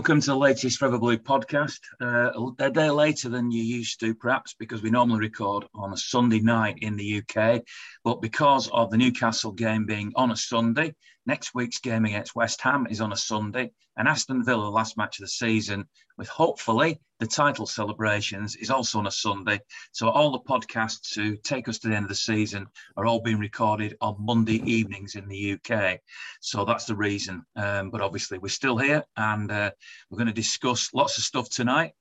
Welcome to the latest Forever Blue podcast. Uh, a day later than you used to, perhaps, because we normally record on a Sunday night in the UK. But because of the Newcastle game being on a Sunday, next week's game against West Ham is on a Sunday, and Aston Villa, last match of the season, with hopefully the title celebrations, is also on a Sunday. So all the podcasts to take us to the end of the season are all being recorded on Monday evenings in the UK. So that's the reason. Um, but obviously, we're still here and uh, we're going to discuss lots of stuff tonight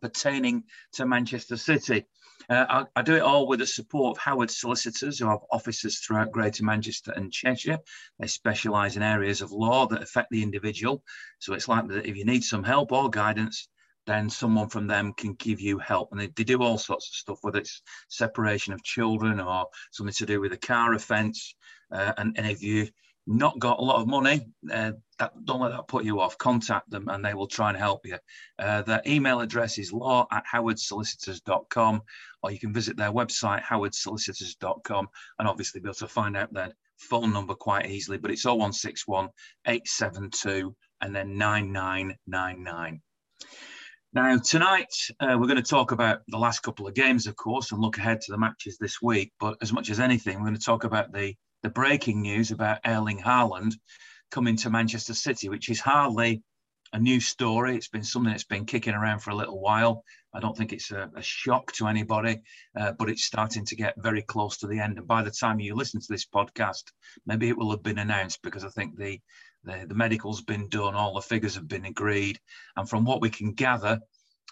pertaining to Manchester City. Uh, I, I, do it all with the support of Howard Solicitors, who have offices throughout Greater Manchester and Cheshire. They specialise in areas of law that affect the individual. So it's like that if you need some help or guidance, then someone from them can give you help. And they, they do all sorts of stuff, whether it's separation of children or something to do with a car offence. Uh, and, and if you not got a lot of money, uh, that, don't let that put you off. Contact them and they will try and help you. Uh, their email address is law at howardsolicitors.com or you can visit their website, howardsolicitors.com, and obviously be able to find out their phone number quite easily. But it's 0161 872 and then 9999. Now, tonight, uh, we're going to talk about the last couple of games, of course, and look ahead to the matches this week. But as much as anything, we're going to talk about the, the breaking news about Erling Haaland coming to Manchester City, which is hardly a new story. It's been something that's been kicking around for a little while. I don't think it's a, a shock to anybody, uh, but it's starting to get very close to the end. And by the time you listen to this podcast, maybe it will have been announced because I think the the, the medical's been done, all the figures have been agreed, and from what we can gather,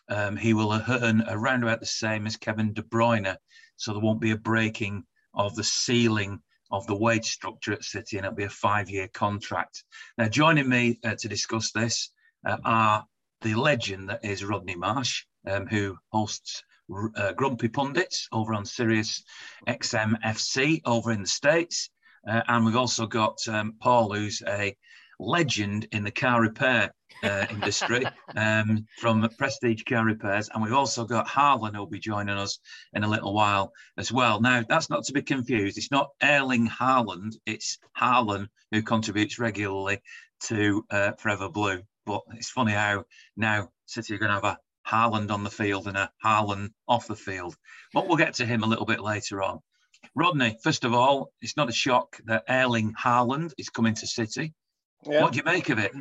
um, he will earn around about the same as Kevin De Bruyne. So there won't be a breaking of the ceiling of the wage structure at City, and it'll be a five-year contract. Now, joining me uh, to discuss this uh, are the legend that is Rodney Marsh, um, who hosts uh, Grumpy Pundits over on Sirius XM FC over in the States. Uh, and we've also got um, Paul, who's a legend in the car repair uh, industry um, from Prestige Car Repairs. And we've also got Harlan who'll be joining us in a little while as well. Now, that's not to be confused. It's not Erling Haaland, it's Harlan who contributes regularly to uh, Forever Blue. But it's funny how now City are going to have a Harland on the field and a Haaland off the field. But we'll get to him a little bit later on. Rodney, first of all, it's not a shock that Erling Haaland is coming to City. Yeah. What do you make of it?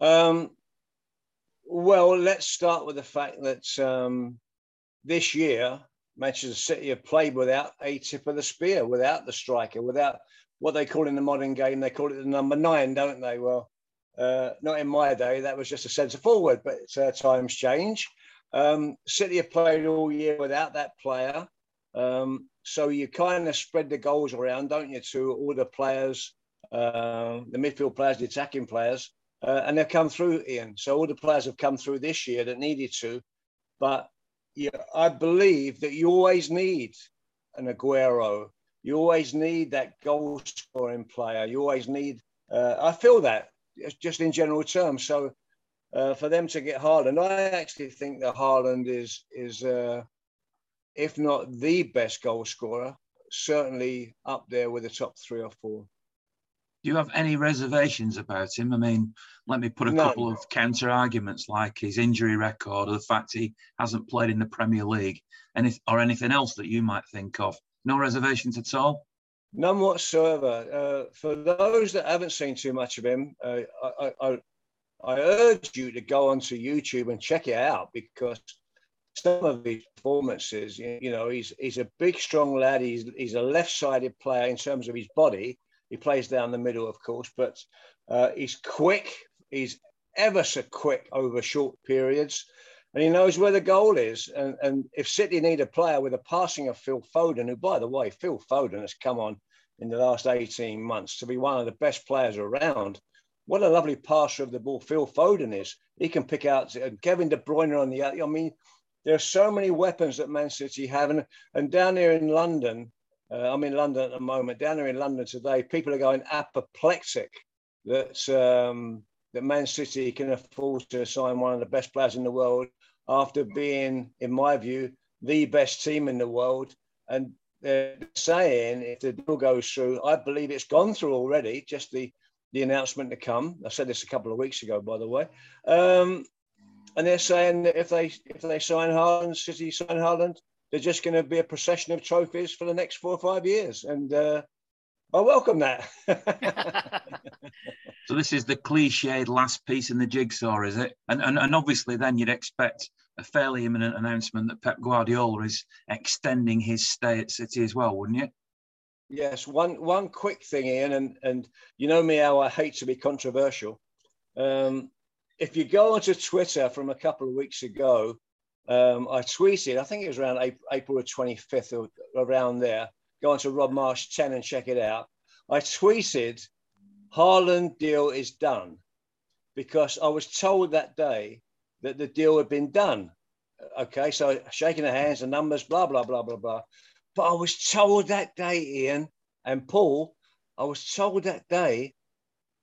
Um, well, let's start with the fact that um, this year, Manchester City have played without a tip of the spear, without the striker, without what they call in the modern game, they call it the number nine, don't they? Well, uh, not in my day, that was just a centre forward, but uh, times change. Um, City have played all year without that player. Um, so you kind of spread the goals around, don't you, to all the players, uh, the midfield players, the attacking players, uh, and they've come through, Ian. So all the players have come through this year that needed to. But yeah, I believe that you always need an Aguero. You always need that goal scoring player. You always need. Uh, I feel that just in general terms. So uh, for them to get Haaland, I actually think that Haaland is is uh, if not the best goal scorer, certainly up there with the top three or four. Do you have any reservations about him? I mean, let me put a couple of counter arguments like his injury record or the fact he hasn't played in the Premier League, any, or anything else that you might think of. No reservations at all? None whatsoever. Uh, for those that haven't seen too much of him, uh, I, I, I, urge you to go onto YouTube and check it out because some of his performances, you know, he's he's a big, strong lad. He's he's a left-sided player in terms of his body. He plays down the middle, of course, but uh, he's quick. He's ever so quick over short periods and he knows where the goal is. And, and if City need a player with a passing of Phil Foden, who, by the way, Phil Foden has come on in the last 18 months to be one of the best players around. What a lovely passer of the ball Phil Foden is. He can pick out Kevin De Bruyne on the I mean, there are so many weapons that Man City have. And, and down here in London, uh, I'm in London at the moment, down there in London today, people are going apoplectic that, um, that Man City can afford to sign one of the best players in the world after being, in my view, the best team in the world. And they're saying if the deal goes through, I believe it's gone through already, just the the announcement to come. I said this a couple of weeks ago, by the way. Um, and they're saying that if they if they sign Haaland, City sign Haaland, they're just going to be a procession of trophies for the next four or five years. And uh, I welcome that. so this is the cliched last piece in the jigsaw, is it? And, and and obviously then you'd expect a fairly imminent announcement that Pep Guardiola is extending his stay at City as well, wouldn't you? Yes, one one quick thing, Ian, and and you know me how I hate to be controversial. Um, if you go onto Twitter from a couple of weeks ago, um, I tweeted, I think it was around April, April the 25th or around there. Go onto Rob Marsh 10 and check it out. I tweeted, Haaland deal is done because I was told that day that the deal had been done. Okay, so shaking the hands, the numbers, blah, blah, blah, blah, blah. But I was told that day, Ian and Paul, I was told that day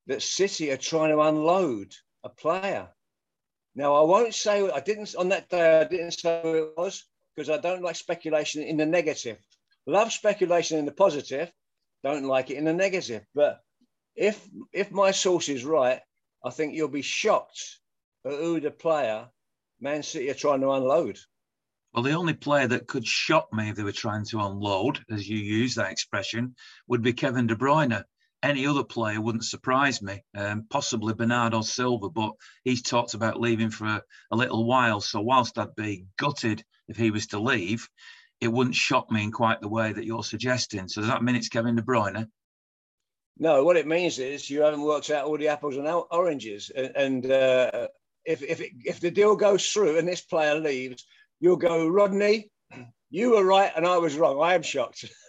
that City are trying to unload a player. Now, I won't say, I didn't, on that day, I didn't say who it was because I don't like speculation in the negative. Love speculation in the positive, don't like it in the negative. But if if my source is right, I think you'll be shocked at who the player Man City are trying to unload. Well, the only player that could shock me if they were trying to unload, as you use that expression, would be Kevin De Bruyne any other player wouldn't surprise me. Um, possibly Bernardo Silva, but he's talked about leaving for a, a, little while. So whilst I'd be gutted if he was to leave, it wouldn't shock me in quite the way that you're suggesting. So does that mean it's Kevin De Bruyne? No, what it means is you haven't worked out all the apples and oranges. And, uh, if if it, if the deal goes through and this player leaves, you'll go, Rodney, you were right and I was wrong. I am shocked.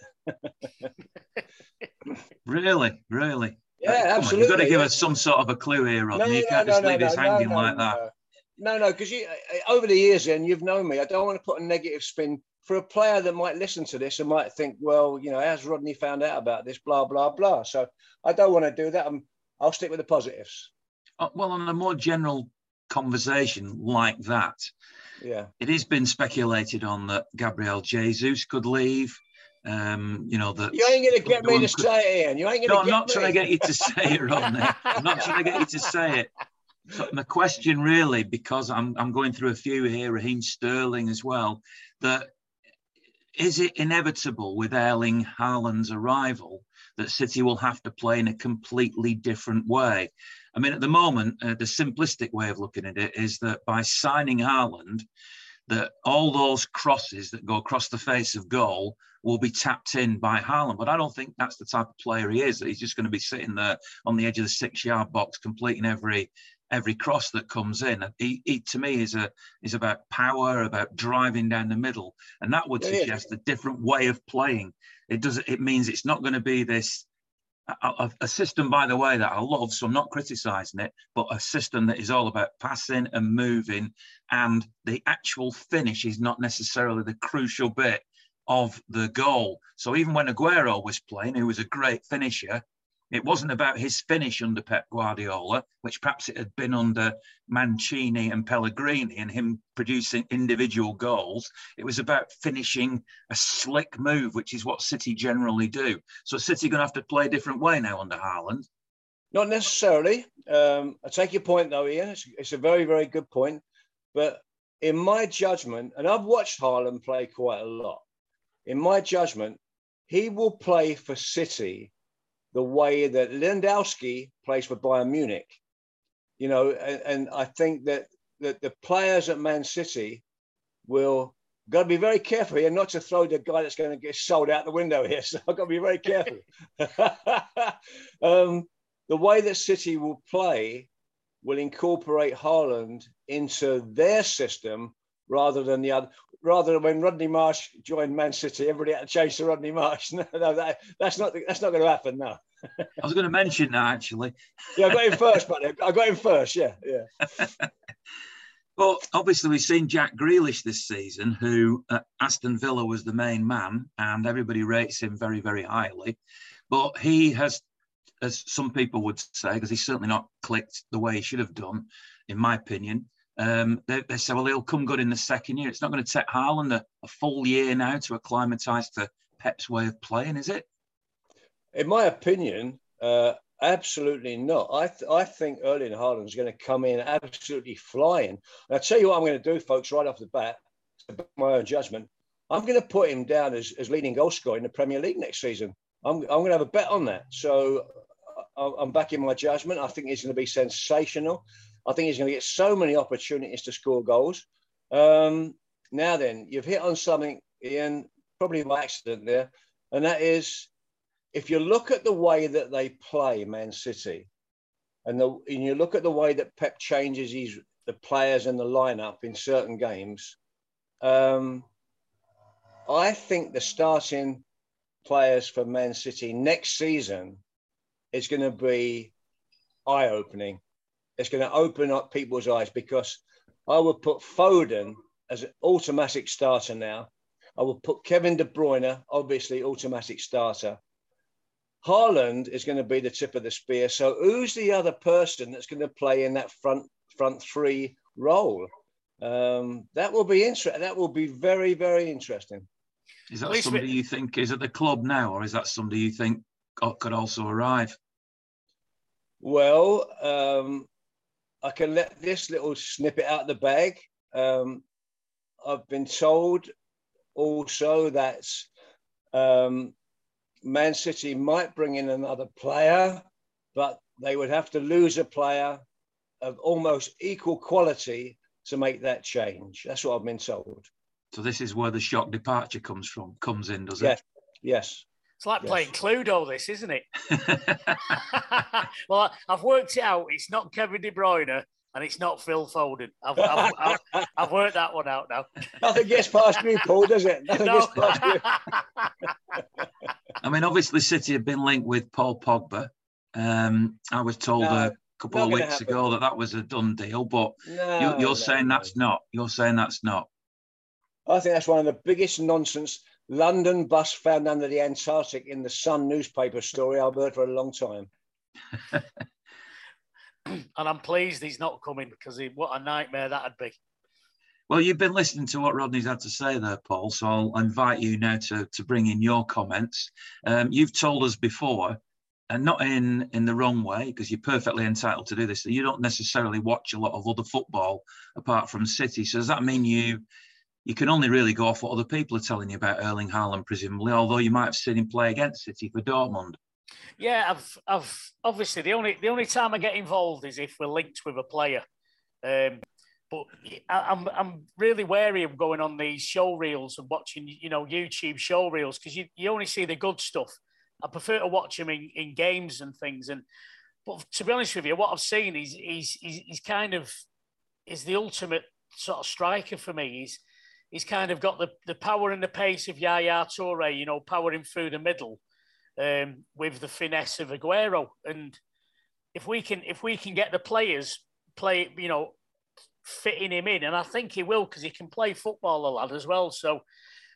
really, really. Yeah, absolutely. You've got to give us some sort of a clue here, Rodney. No, you can't no, just no, leave us hanging like that. No, no, because you over the years, and you've known me. I don't want to put a negative spin for a player that might listen to this and might think, well, you know, has Rodney found out about this? Blah blah blah. So I don't want to do that. I'm, I'll stick with the positives. Uh, well, on a more general conversation like that, yeah, it has been speculated on that Gabriel Jesus could leave. Um, you know that you ain't gonna get me to could, say it, Ian. You ain't gonna. No, I'm not me. trying to get you to say it, Rodney. I'm not trying to get you to say it. So my question, really, because I'm I'm going through a few here, Raheem Sterling as well. That is it inevitable with Erling Haaland's arrival that City will have to play in a completely different way? I mean, at the moment, uh, the simplistic way of looking at it is that by signing Haaland, that all those crosses that go across the face of goal will be tapped in by Haaland. But I don't think that's the type of player he is. He's just going to be sitting there on the edge of the six-yard box, completing every every cross that comes in. He, he, to me is a is about power, about driving down the middle, and that would suggest a different way of playing. It does. It means it's not going to be this a, a, system, by the way, that I love, so I'm not criticizing it, but a system that is all about passing and moving, and the actual finish is not necessarily the crucial bit of the goal. So even when Aguero was playing, who was a great finisher, it wasn't about his finish under Pep Guardiola, which perhaps it had been under Mancini and Pellegrini and him producing individual goals. It was about finishing a slick move, which is what City generally do. So City going to have to play a different way now under Haaland. Not necessarily. Um, I take your point though, Ian. It's, it's a very, very good point. But in my judgment, and I've watched Haaland play quite a lot, in my judgment, he will play for City the way that Lewandowski plays for Bayern Munich. You know, and, and I think that, that the players at Man City will got to be very careful here not to throw the guy that's going to get sold out the window here. So I've got to be very careful. um, the way that City will play will incorporate Haaland into their system rather than the other rather than when Rodney Marsh joined Man City, everybody had to chase to Rodney Marsh. No, no that, that's not that's not going to happen now. I was going to mention that actually. yeah, I got him first, buddy. I got him first. Yeah, yeah. But obviously, we've seen Jack Grealish this season, who at Aston Villa was the main man, and everybody rates him very, very highly. But he has, as some people would say, because he's certainly not clicked the way he should have done, in my opinion. Um, they, they say, well, he'll come good in the second year. It's not going to take Haaland a, a full year now to acclimatise to Pep's way of playing, is it? In my opinion, uh, Absolutely not. I, th- I think Erling is going to come in absolutely flying. And I'll tell you what I'm going to do, folks, right off the bat, my own judgment. I'm going to put him down as, as leading goal scorer in the Premier League next season. I'm, I'm going to have a bet on that. So I'm backing my judgment. I think he's going to be sensational. I think he's going to get so many opportunities to score goals. Um, now then, you've hit on something, Ian, probably by accident there, and that is if you look at the way that they play Man City, and, the, and you look at the way that Pep changes his the players and the lineup in certain games, um, I think the starting players for Man City next season is going to be eye opening. It's going to open up people's eyes because I would put Foden as an automatic starter now. I would put Kevin De Bruyne, obviously automatic starter. Haaland is going to be the tip of the spear. So who's the other person that's going to play in that front front three role? Um, that will be interesting. That will be very very interesting. Is that somebody you think is at the club now, or is that somebody you think could also arrive? Well, um, I can let this little snippet out the bag. Um, I've been told also that um, Man City might bring in another player, but they would have to lose a player of almost equal quality to make that change. That's what I've been told. So this is where the shock departure comes from, comes in, does yes. it? Yes. It's like yes. playing Cluedo, this, isn't it? well, I've worked it out. It's not Kevin De Bruyne and it's not Phil Foden. I've, I've, I've, I've worked that one out now. Nothing gets past me, Paul, does it? Nothing no. gets past you. I mean, obviously, City have been linked with Paul Pogba. Um, I was told no, a couple of weeks ago that that was a done deal, but no, you, are no, saying that's not. You're saying that's not. I think that's one of the biggest nonsense London bus found under the Antarctic in the Sun newspaper story I've heard for a long time. and I'm pleased he's not coming because he, what a nightmare that'd be. Well, you've been listening to what Rodney's had to say there, Paul. So I'll invite you now to, to bring in your comments. Um, you've told us before, and not in in the wrong way, because you're perfectly entitled to do this. That you don't necessarily watch a lot of other football apart from City. So does that mean you you can only really go off what other people are telling you about Erling Haaland, presumably? Although you might have seen him play against City for Dortmund. Yeah, I've, I've obviously the only the only time I get involved is if we're linked with a player. Um, but I, am I'm, I'm really wary of going on these show reels and watching you know YouTube show reels because you, you only see the good stuff. I prefer to watch them in, in games and things. And but to be honest with you, what I've seen is he's, he's, he's kind of is the ultimate sort of striker for me. He's he's kind of got the, the power and the pace of Yaya Toure, you know, powering through the middle um, with the finesse of Aguero. And if we can if we can get the players play, you know, fitting him in, and I think he will because he can play football a lot as well. So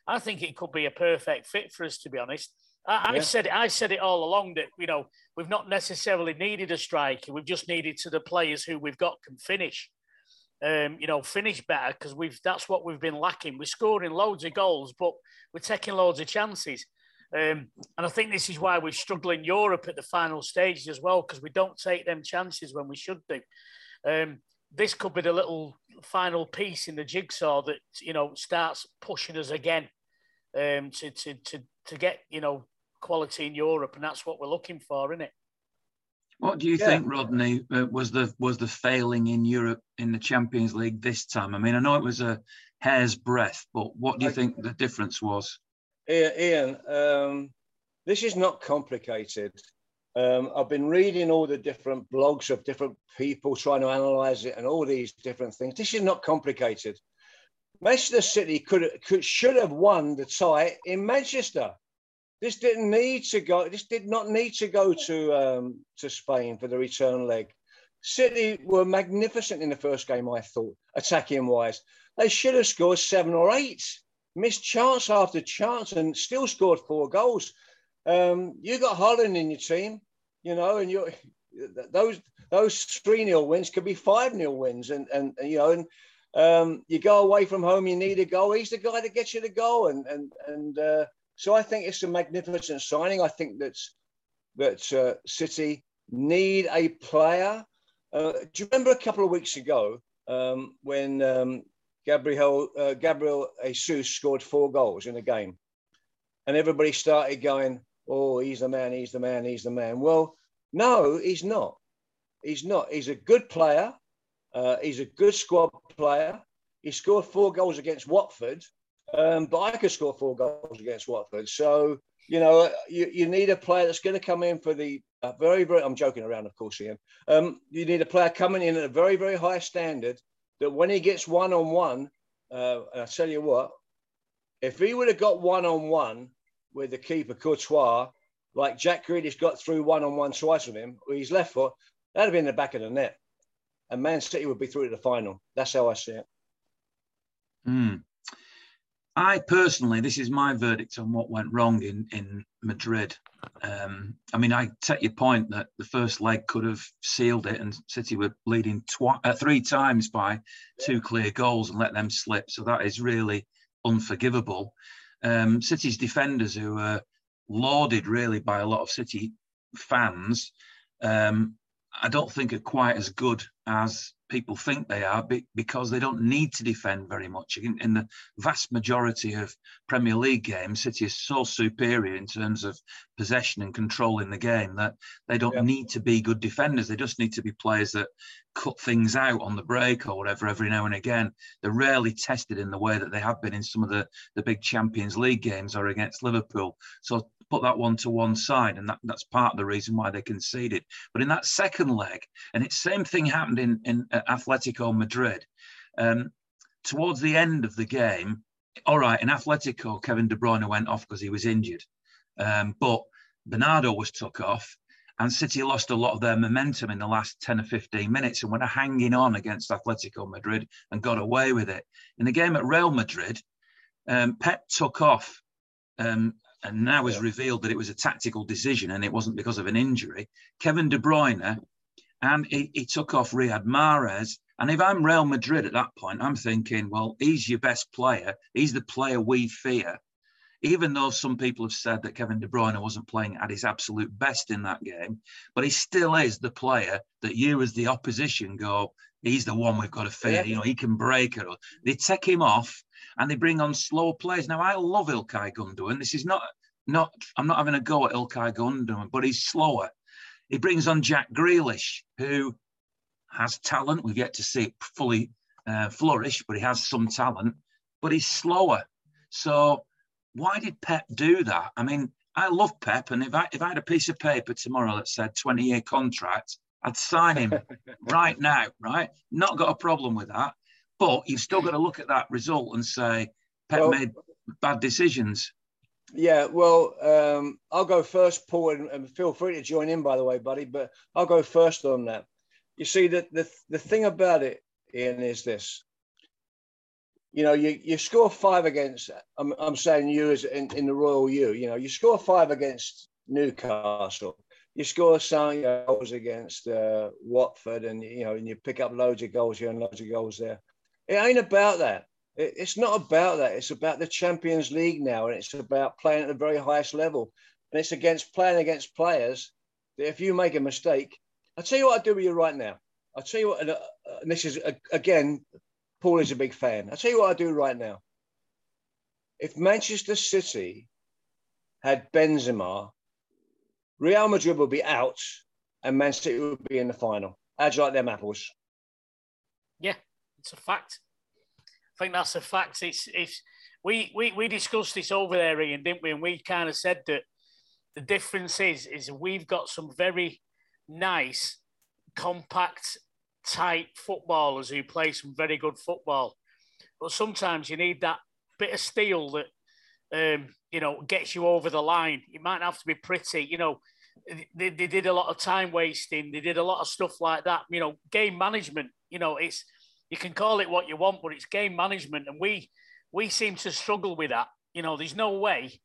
I think it could be a perfect fit for us, to be honest. I, yeah. I said I said it all along that you know we've not necessarily needed a striker. We've just needed to the players who we've got can finish. Um, you know, finish better because we've that's what we've been lacking. We're scoring loads of goals, but we're taking loads of chances. Um, and I think this is why we struggle in Europe at the final stages as well, because we don't take them chances when we should do. Um, this could be the little final piece in the jigsaw that you know starts pushing us again um, to, to to to get you know quality in Europe, and that's what we're looking for, isn't it? What do you yeah. think, Rodney? Uh, was the was the failing in Europe in the Champions League this time? I mean, I know it was a hair's breadth, but what do you think the difference was? Ian, um, this is not complicated. Um, I've been reading all the different blogs of different people trying to analyze it and all these different things. This is not complicated. Manchester City could, could should have won the tie in Manchester. This didn't need to go. This did not need to go to um, to Spain for the return leg. City were magnificent in the first game. I thought attacking wise, they should have scored seven or eight missed chance after chance and still scored four goals. Um, you got Haaland in your team, you know, and you those those three nil wins could be five nil wins, and, and, and you know, and um, you go away from home, you need a goal. He's the guy that gets you the goal, and and and uh, so I think it's a magnificent signing. I think that's that uh, City need a player. Uh, do you remember a couple of weeks ago um, when um, Gabriel uh, Gabriel Jesus scored four goals in a game, and everybody started going, "Oh, he's the man! He's the man! He's the man!" Well, no, he's not. He's not. He's a good player. Uh, he's a good squad player. He scored four goals against Watford, um, but I could score four goals against Watford. So you know, you, you need a player that's going to come in for the uh, very, very, I'm joking around, of course, Ian. Um, you need a player coming in at a very, very high standard that when he gets one on one, and I tell you what, if he would have got one on one with the keeper Courtois, like Jack Grealish got through one on one twice with him, with his left foot, that'd have been the back of the net. And Man City would be through to the final. That's how I see it. Mm. I personally, this is my verdict on what went wrong in in Madrid. Um, I mean, I take your point that the first leg could have sealed it, and City were leading twi- uh, three times by two clear goals and let them slip. So that is really unforgivable. Um, City's defenders, who were lauded really by a lot of City fans, um, I don't think are quite as good as people think they are because they don't need to defend very much. In, in, the vast majority of Premier League games, City is so superior in terms of possession and control in the game that they don't yeah. need to be good defenders. They just need to be players that cut things out on the break or whatever every now and again. They're rarely tested in the way that they have been in some of the, the big Champions League games or against Liverpool. So put that one to one side, and that, that's part of the reason why they conceded. But in that second leg, and it's same thing happened in in Atletico Madrid. Um, towards the end of the game, all right, in Atletico, Kevin De Bruyne went off because he was injured, um, but Bernardo was took off. And City lost a lot of their momentum in the last 10 or 15 minutes and were hanging on against Atletico Madrid and got away with it. In the game at Real Madrid, um, Pep took off um, and now has revealed that it was a tactical decision and it wasn't because of an injury. Kevin De Bruyne, and he, he, took off Riyad Mahrez. And if I'm Real Madrid at that point, I'm thinking, well, he's your best player. He's the player we fear. Even though some people have said that Kevin De Bruyne wasn't playing at his absolute best in that game, but he still is the player that you, as the opposition, go, he's the one we've got to fear. Yeah. You know, he can break it. They take him off and they bring on slow players. Now, I love Ilkay Gundogan. This is not not. I'm not having a go at Ilkay Gundogan, but he's slower. He brings on Jack Grealish, who has talent. We've yet to see it fully uh, flourish, but he has some talent. But he's slower. So why did Pep do that? I mean, I love Pep, and if I if I had a piece of paper tomorrow that said 20 year contract, I'd sign him right now. Right? Not got a problem with that. But you've still got to look at that result and say Pep well, made bad decisions. Yeah, well, um, I'll go first, Paul, and, and, feel free to join in, by the way, buddy. But I'll go first on that. You see, the, the, the thing about it, Ian, is this. You know, you, you score five against, I'm, I'm saying you as in, in the Royal U, you know, you score five against Newcastle. You score some goals against uh, Watford and, you know, and you pick up loads of goals here and loads of goals there. It ain't about that. It's not about that. It's about the Champions League now, and it's about playing at the very highest level. And it's against playing against players that if you make a mistake, I'll tell you what I'll do with you right now. I'll tell you what, and, uh, and this is, uh, again, Paul is a big fan. I'll tell you what I'll do right now. If Manchester City had Benzema, Real Madrid will be out and Man City will be in the final. How do you like them apples? Yeah, it's a fact. I think that's a fact. It's it's we we we discussed this over there, Ian, didn't we? And we kind of said that the difference is is we've got some very nice, compact, tight footballers who play some very good football. But sometimes you need that bit of steel that um, you know gets you over the line. It might have to be pretty, you know. They, they did a lot of time wasting. They did a lot of stuff like that. You know, game management. You know, it's you can call it what you want, but it's game management, and we we seem to struggle with that. You know, there's no way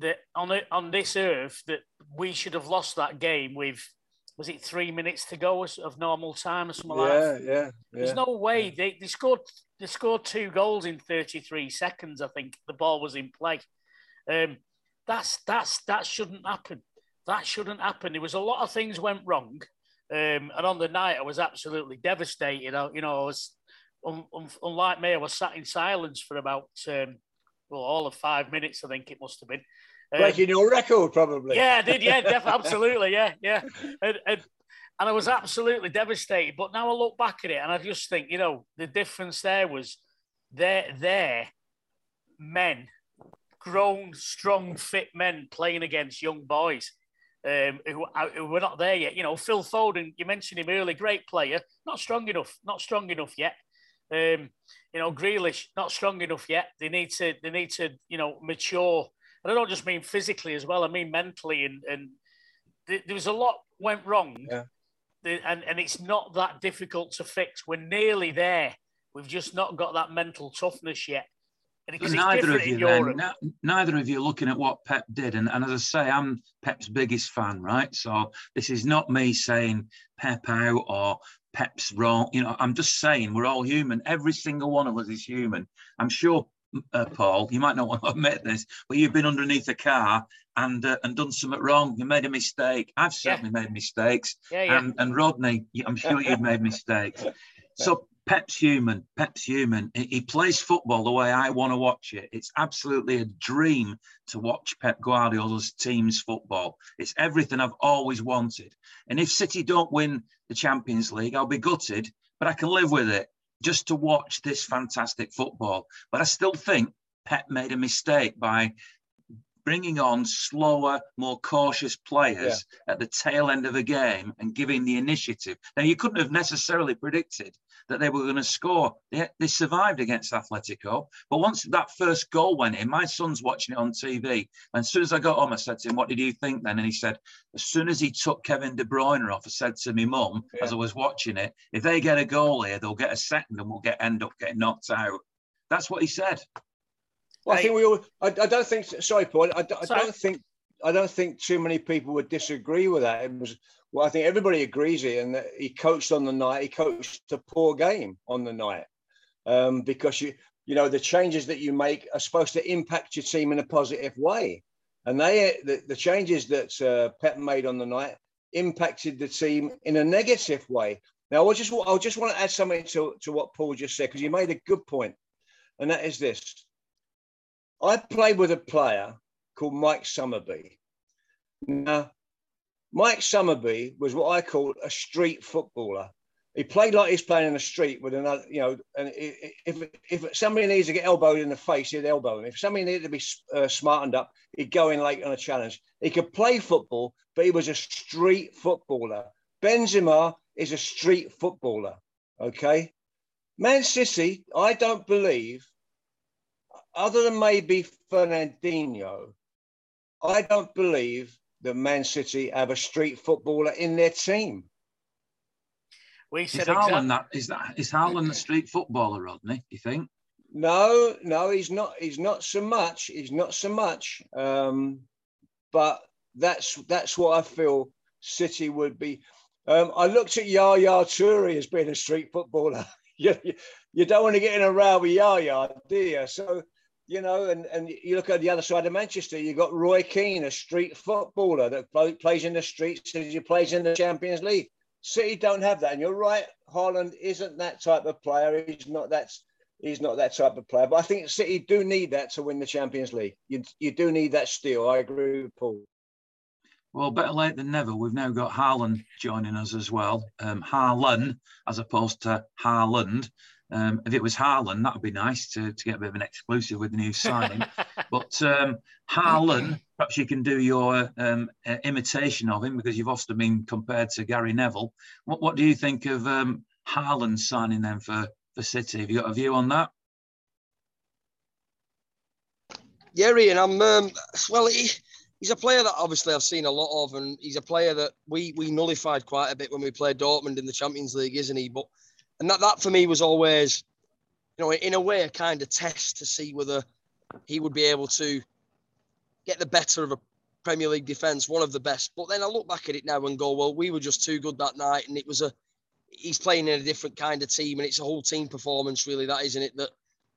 that on on this earth that we should have lost that game with was it three minutes to go of normal time or something yeah, like that? Yeah, yeah. There's no way they, they scored they scored two goals in 33 seconds. I think the ball was in play. Um, that's that's that shouldn't happen. That shouldn't happen. There was a lot of things went wrong, um, and on the night I was absolutely devastated. I, you know, I was un, un, unlike me, I was sat in silence for about um, well all of five minutes. I think it must have been. Um, Breaking your record, probably. Yeah, I did. Yeah, definitely, absolutely. Yeah, yeah. And, and, and I was absolutely devastated. But now I look back at it and I just think, you know, the difference there was they're, they're men, grown, strong, fit men playing against young boys um, who, uh, who were not there yet. You know, Phil Foden, you mentioned him earlier, great player, not strong enough, not strong enough yet. Um, you know, Grealish, not strong enough yet. They need to, they need to, you know, mature. And I don't just mean physically as well. I mean mentally, and and there was a lot went wrong, yeah. and and it's not that difficult to fix. We're nearly there. We've just not got that mental toughness yet. Neither of you then, neither of you looking at what Pep did, and, and as I say, I'm Pep's biggest fan, right? So this is not me saying Pep out or Pep's wrong. You know, I'm just saying we're all human. Every single one of us is human. I'm sure, uh, Paul, you might not want to admit this, but you've been underneath a car and uh, and done something wrong. You made a mistake. I've certainly yeah. made mistakes. Yeah, yeah. And, and Rodney, I'm sure you've made mistakes. So Pep's human. Pep's human. He plays football the way I want to watch it. It's absolutely a dream to watch Pep Guardiola's team's football. It's everything I've always wanted. And if City don't win the Champions League, I'll be gutted, but I can live with it just to watch this fantastic football. But I still think Pep made a mistake by bringing on slower, more cautious players yeah. at the tail end of a game and giving the initiative. Now, you couldn't have necessarily predicted that they were going to score. They, they survived against Atletico. But once that first goal went in, my son's watching it on TV. And as soon as I got home, I said to him, What did you think then? And he said, As soon as he took Kevin De Bruyne off, I said to my mum yeah. as I was watching it, If they get a goal here, they'll get a second and we'll get end up getting knocked out. That's what he said. Well, I think we all. I, I don't think. Sorry, Paul. I, I don't think. I don't think too many people would disagree with that. It was. Well, I think everybody agrees here, and he coached on the night. He coached a poor game on the night um, because you, you know, the changes that you make are supposed to impact your team in a positive way, and they, the, the changes that uh, Pep made on the night impacted the team in a negative way. Now, I just, I just want to add something to, to what Paul just said because you made a good point, and that is this: I played with a player called Mike Summerbee. Now, Mike Summerbee was what I call a street footballer. He played like he's playing in the street with another, you know, and if, if somebody needs to get elbowed in the face, he'd elbow him. If somebody needed to be uh, smartened up, he'd go in late on a challenge. He could play football, but he was a street footballer. Benzema is a street footballer, okay? Man City, I don't believe other than maybe Fernandinho, I don't believe that Man City have a street footballer in their team. We said is Haaland that is that is Haaland the street footballer, Rodney? Do you think? No, no, he's not. He's not so much. He's not so much. Um, but that's that's what I feel City would be. Um, I looked at Yaya Toure as being a street footballer. you, you, you, don't want to get in a row with Yaya, do you? So you know, and, and you look at the other side of Manchester, you've got Roy Keane, a street footballer that plays in the streets as he plays in the Champions League. City don't have that. And you're right, Harlan isn't that type of player. He's not that he's not that type of player. But I think City do need that to win the Champions League. You, you do need that still. I agree with Paul. Well, better late than never. We've now got Harlan joining us as well. Um, Haaland as opposed to Haaland. Um, if it was Haaland, that would be nice to, to get a bit of an exclusive with the new signing. but um, Harlan, perhaps you can do your um, uh, imitation of him because you've often been compared to Gary Neville. What, what do you think of um, Haaland signing them for, for City? Have you got a view on that? Yeah, Ian, I'm um, well. He, he's a player that obviously I've seen a lot of, and he's a player that we we nullified quite a bit when we played Dortmund in the Champions League, isn't he? But and that that for me was always, you know, in a way, a kind of test to see whether he would be able to get the better of a Premier League defence, one of the best. But then I look back at it now and go, well, we were just too good that night, and it was a he's playing in a different kind of team, and it's a whole team performance, really, that isn't it, that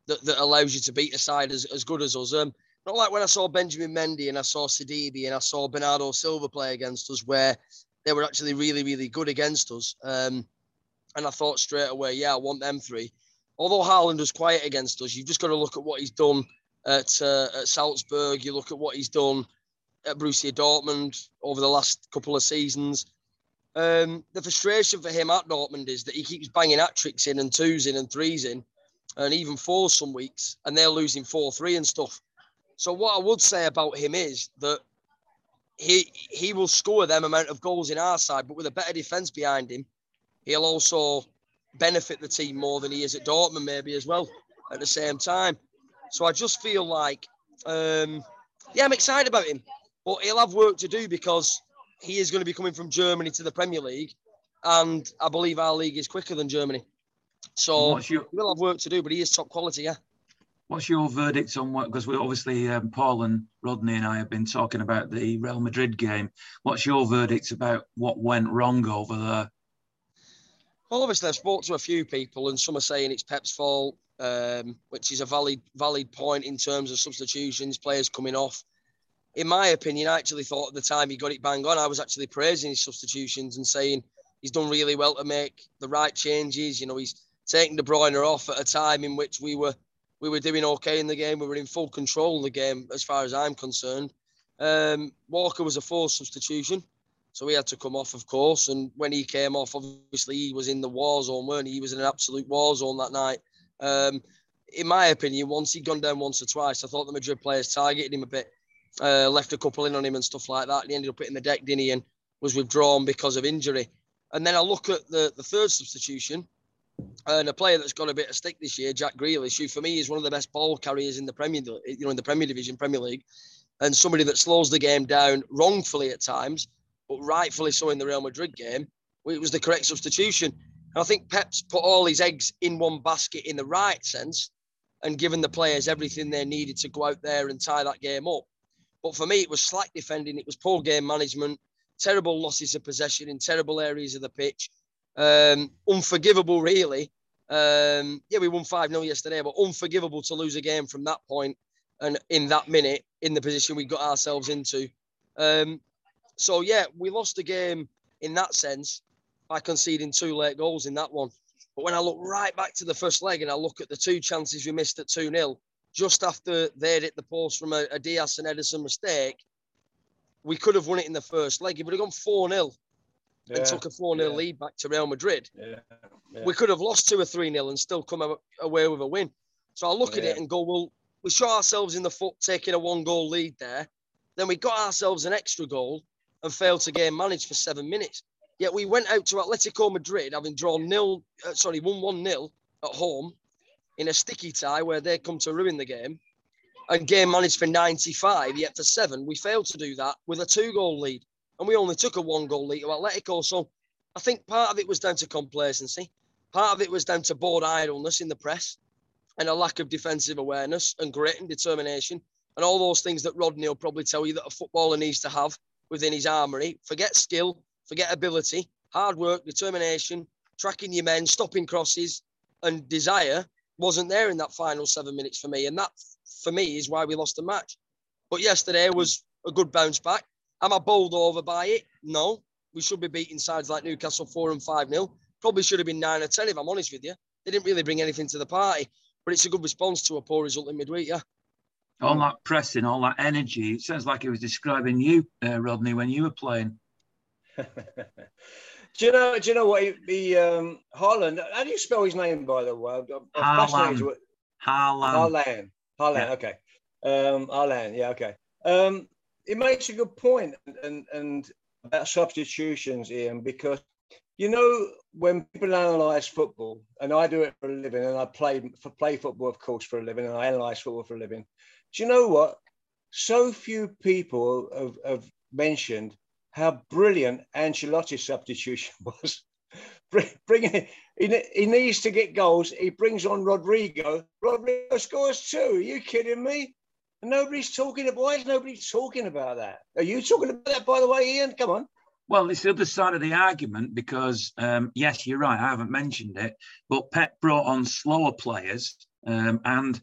that, that allows you to beat a side as, as good as us. Um, not like when I saw Benjamin Mendy and I saw Sidibe and I saw Bernardo Silva play against us, where they were actually really, really good against us. Um, and I thought straight away, yeah, I want them three. Although Haaland was quiet against us, you've just got to look at what he's done at, uh, at Salzburg. You look at what he's done at Borussia Dortmund over the last couple of seasons. Um, the frustration for him at Dortmund is that he keeps banging hat tricks in and twos in and threes in, and even fours some weeks, and they're losing four three and stuff. So what I would say about him is that he he will score them amount of goals in our side, but with a better defense behind him, he'll also benefit the team more than he is at Dortmund maybe as well at the same time. So I just feel like, um, yeah, I'm excited about him, but he'll have work to do because he is going to be coming from Germany to the Premier League, and I believe our league is quicker than Germany. So your, we'll have work to do, but he is top quality, yeah. What's your verdict on what? Because we obviously um, Paul and Rodney and I have been talking about the Real Madrid game. What's your verdict about what went wrong over there? Well, obviously I've spoke to a few people, and some are saying it's Pep's fault, um, which is a valid valid point in terms of substitutions, players coming off in my opinion, I actually thought at the time he got it bang on. I was actually praising his substitutions and saying he's done really well to make the right changes. You know, he's taking De Bruyne off at a time in which we were we were doing okay in the game. We were in full control of the game, as far as I'm concerned. Um, Walker was a forced substitution, so he had to come off, of course. And when he came off, obviously he was in the war zone, weren't he? He was in an absolute war zone that night. Um, in my opinion, once he'd gone down once or twice, I thought the Madrid players targeted him a bit uh, left a couple in on him and stuff like that. And he ended up hitting the deck, didn't he? And was withdrawn because of injury. And then I look at the, the third substitution and a player that's got a bit of stick this year, Jack Grealish, who for me is one of the best ball carriers in the Premier, you know, in the Premier Division, Premier League, and somebody that slows the game down wrongfully at times, but rightfully so in the Real Madrid game. It was the correct substitution. And I think Pep's put all his eggs in one basket in the right sense and given the players everything they needed to go out there and tie that game up. But for me, it was slack defending, it was poor game management, terrible losses of possession in terrible areas of the pitch. Um, unforgivable, really. Um, yeah, we won 5 0 yesterday, but unforgivable to lose a game from that point and in that minute in the position we got ourselves into. Um, so, yeah, we lost the game in that sense by conceding two late goals in that one. But when I look right back to the first leg and I look at the two chances we missed at 2 0, just after they'd hit the post from a, a Dias and Ederson mistake, we could have won it in the first leg. If we'd have gone 4 0 yeah, and took a 4 0 yeah. lead back to Real Madrid, yeah, we could have lost 2 or 3 0 and still come away with a win. So I look at it and go, well, we shot ourselves in the foot taking a one goal lead there. Then we got ourselves an extra goal and failed to game manage for seven minutes. Yet we went out to Atletico Madrid having drawn nil, uh, sorry, 1 1 0 at home in a sticky tie where they come to ruin the game and game managed for 95, yet for seven, we failed to do that with a two goal lead. And we only took a one goal lead to Atletico. So I think part of it was down to complacency. Part of it was down to bored idleness in the press and a lack of defensive awareness and grit and determination and all those things that Rodney will probably tell you that a footballer needs to have within his armoury. Forget skill, forget ability, hard work, determination, tracking your men, stopping crosses, and desire wasn't there in that final seven minutes for me. And that, for me, is why we lost the match. But yesterday was a good bounce back. Am I bowled over by it? No. We should be beating sides like Newcastle 4 and 5 0. Probably should have been 9 or 10, if I'm honest with you. They didn't really bring anything to the party. But it's a good response to a poor result in midweek, yeah. All that pressing, all that energy. It sounds like it was describing you, uh, Rodney, when you were playing. Do you know? Do you know what the um, Haaland? How do you spell his name, by the way? Haaland. Haaland. Haaland. Haaland. Yeah. Okay. Um, Haaland. Yeah. Okay. Um, it makes a good point, and and about substitutions, Ian, because you know when people analyse football, and I do it for a living, and I play for play football, of course, for a living, and I analyse football for a living. Do you know what? So few people have, have mentioned how brilliant Ancelotti's substitution was. Bringing he, he needs to get goals. He brings on Rodrygo. Rodrygo scores two. Are you kidding me? Nobody's talking about. Why is nobody talking about that? Are you talking about that, by the way, Ian? Come on. Well, it's the other side of the argument because, um, yes, you're right. I haven't mentioned it, but Pep brought on slower players, um, and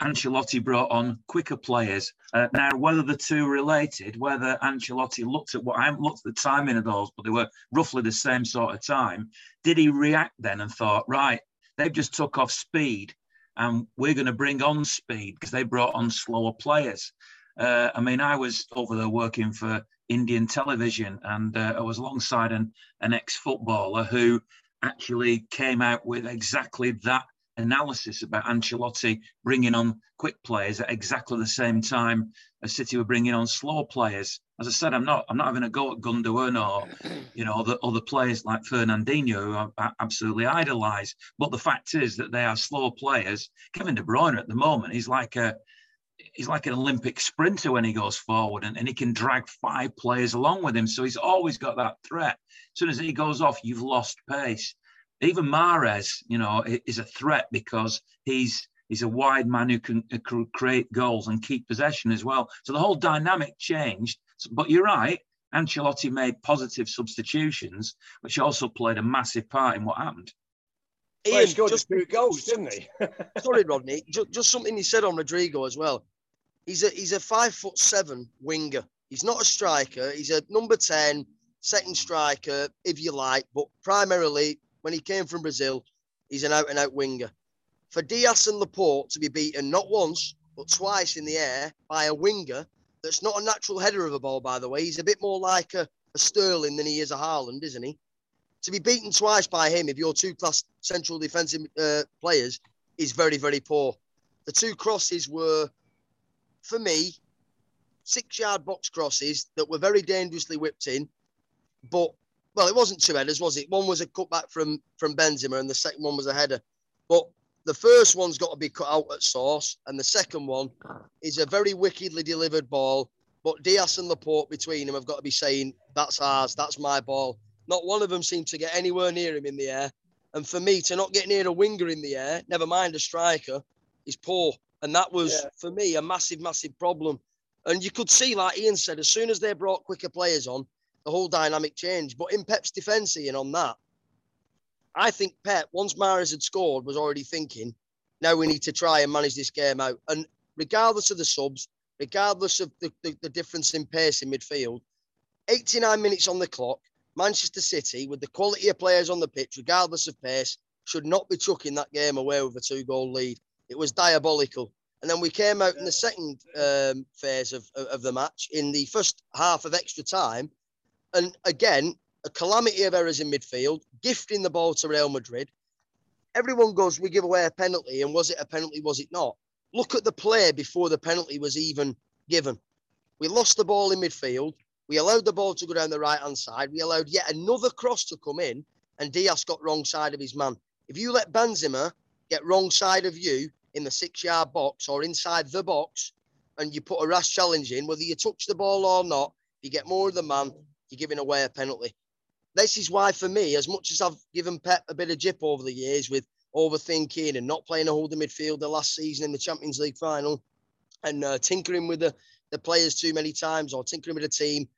Ancelotti brought on quicker players. Uh, now, whether the two related, whether Ancelotti looked at what I haven't looked at the timing of those, but they were roughly the same sort of time. Did he react then and thought, right, they've just took off speed and we're going to bring on speed because they brought on slower players? Uh, I mean, I was over there working for Indian television and uh, I was alongside an, an ex footballer who actually came out with exactly that analysis about Ancelotti bringing on quick players at exactly the same time as City were bringing on slow players. As I said, I'm not I'm not having a go at Gundogan or you know the other players like Fernandinho who I absolutely idolise. But the fact is that they are slow players. Kevin De Bruyne at the moment he's like a he's like an Olympic sprinter when he goes forward and, and he can drag five players along with him. So he's always got that threat. As soon as he goes off, you've lost pace even Mahrez, you know, is a threat because he's he's a wide man who can create goals and keep possession as well. So the whole dynamic changed. But you're right, Ancelotti made positive substitutions, which also played a massive part in what happened. Ian, he scored just two goals, didn't he? sorry, Rodney. Just, just something he said on Rodrygo as well. He's a he's a five foot seven winger. He's not a striker. He's a number ten, second striker, if you like, but primarily when he came from Brazil, he's an out and out winger. For Dias and Laporte to be beaten not once, but twice in the air by a winger that's not a natural header of a ball, by the way. He's a bit more like a, a Sterling than he is a Haaland, isn't he? To be beaten twice by him, if you're two class central defensive uh, players, is very, very poor. The two crosses were, for me, six yard box crosses that were very dangerously whipped in, but well, it wasn't two headers, was it? One was a cutback from from Benzema, and the second one was a header. But the first one's got to be cut out at source, and the second one is a very wickedly delivered ball. But Dias and Laporte between them have got to be saying, "That's ours. That's my ball." Not one of them seemed to get anywhere near him in the air. And for me to not get near a winger in the air, never mind a striker, is poor. And that was yeah. for me a massive, massive problem. And you could see, like Ian said, as soon as they brought quicker players on, the whole dynamic changed. But in Pep's defence, and on that, I think Pep, once Mahrez had scored, was already thinking, now we need to try and manage this game out. And regardless of the subs, regardless of the, the, the difference in pace in midfield, 89 minutes on the clock, Manchester City, with the quality of players on the pitch, regardless of pace, should not be chucking that game away with a two goal lead. It was diabolical. And then we came out in the second um, phase of, of the match in the first half of extra time and again, a calamity of errors in midfield, gifting the ball to Real Madrid. Everyone goes, we give away a penalty, and was it a penalty? Was it not? Look at the play before the penalty was even given. We lost the ball in midfield. We allowed the ball to go down the right hand side. We allowed yet another cross to come in, and Dias got wrong side of his man. If you let Benzema get wrong side of you in the six yard box or inside the box, and you put a rash challenge in, whether you touch the ball or not, you get more of the man, you're giving away a penalty. This is why, for me, as much as I've given Pep a bit of jip over the years with overthinking and not playing a holding midfielder last season in the Champions League final and uh, tinkering with the, the players too many times or tinkering with the team,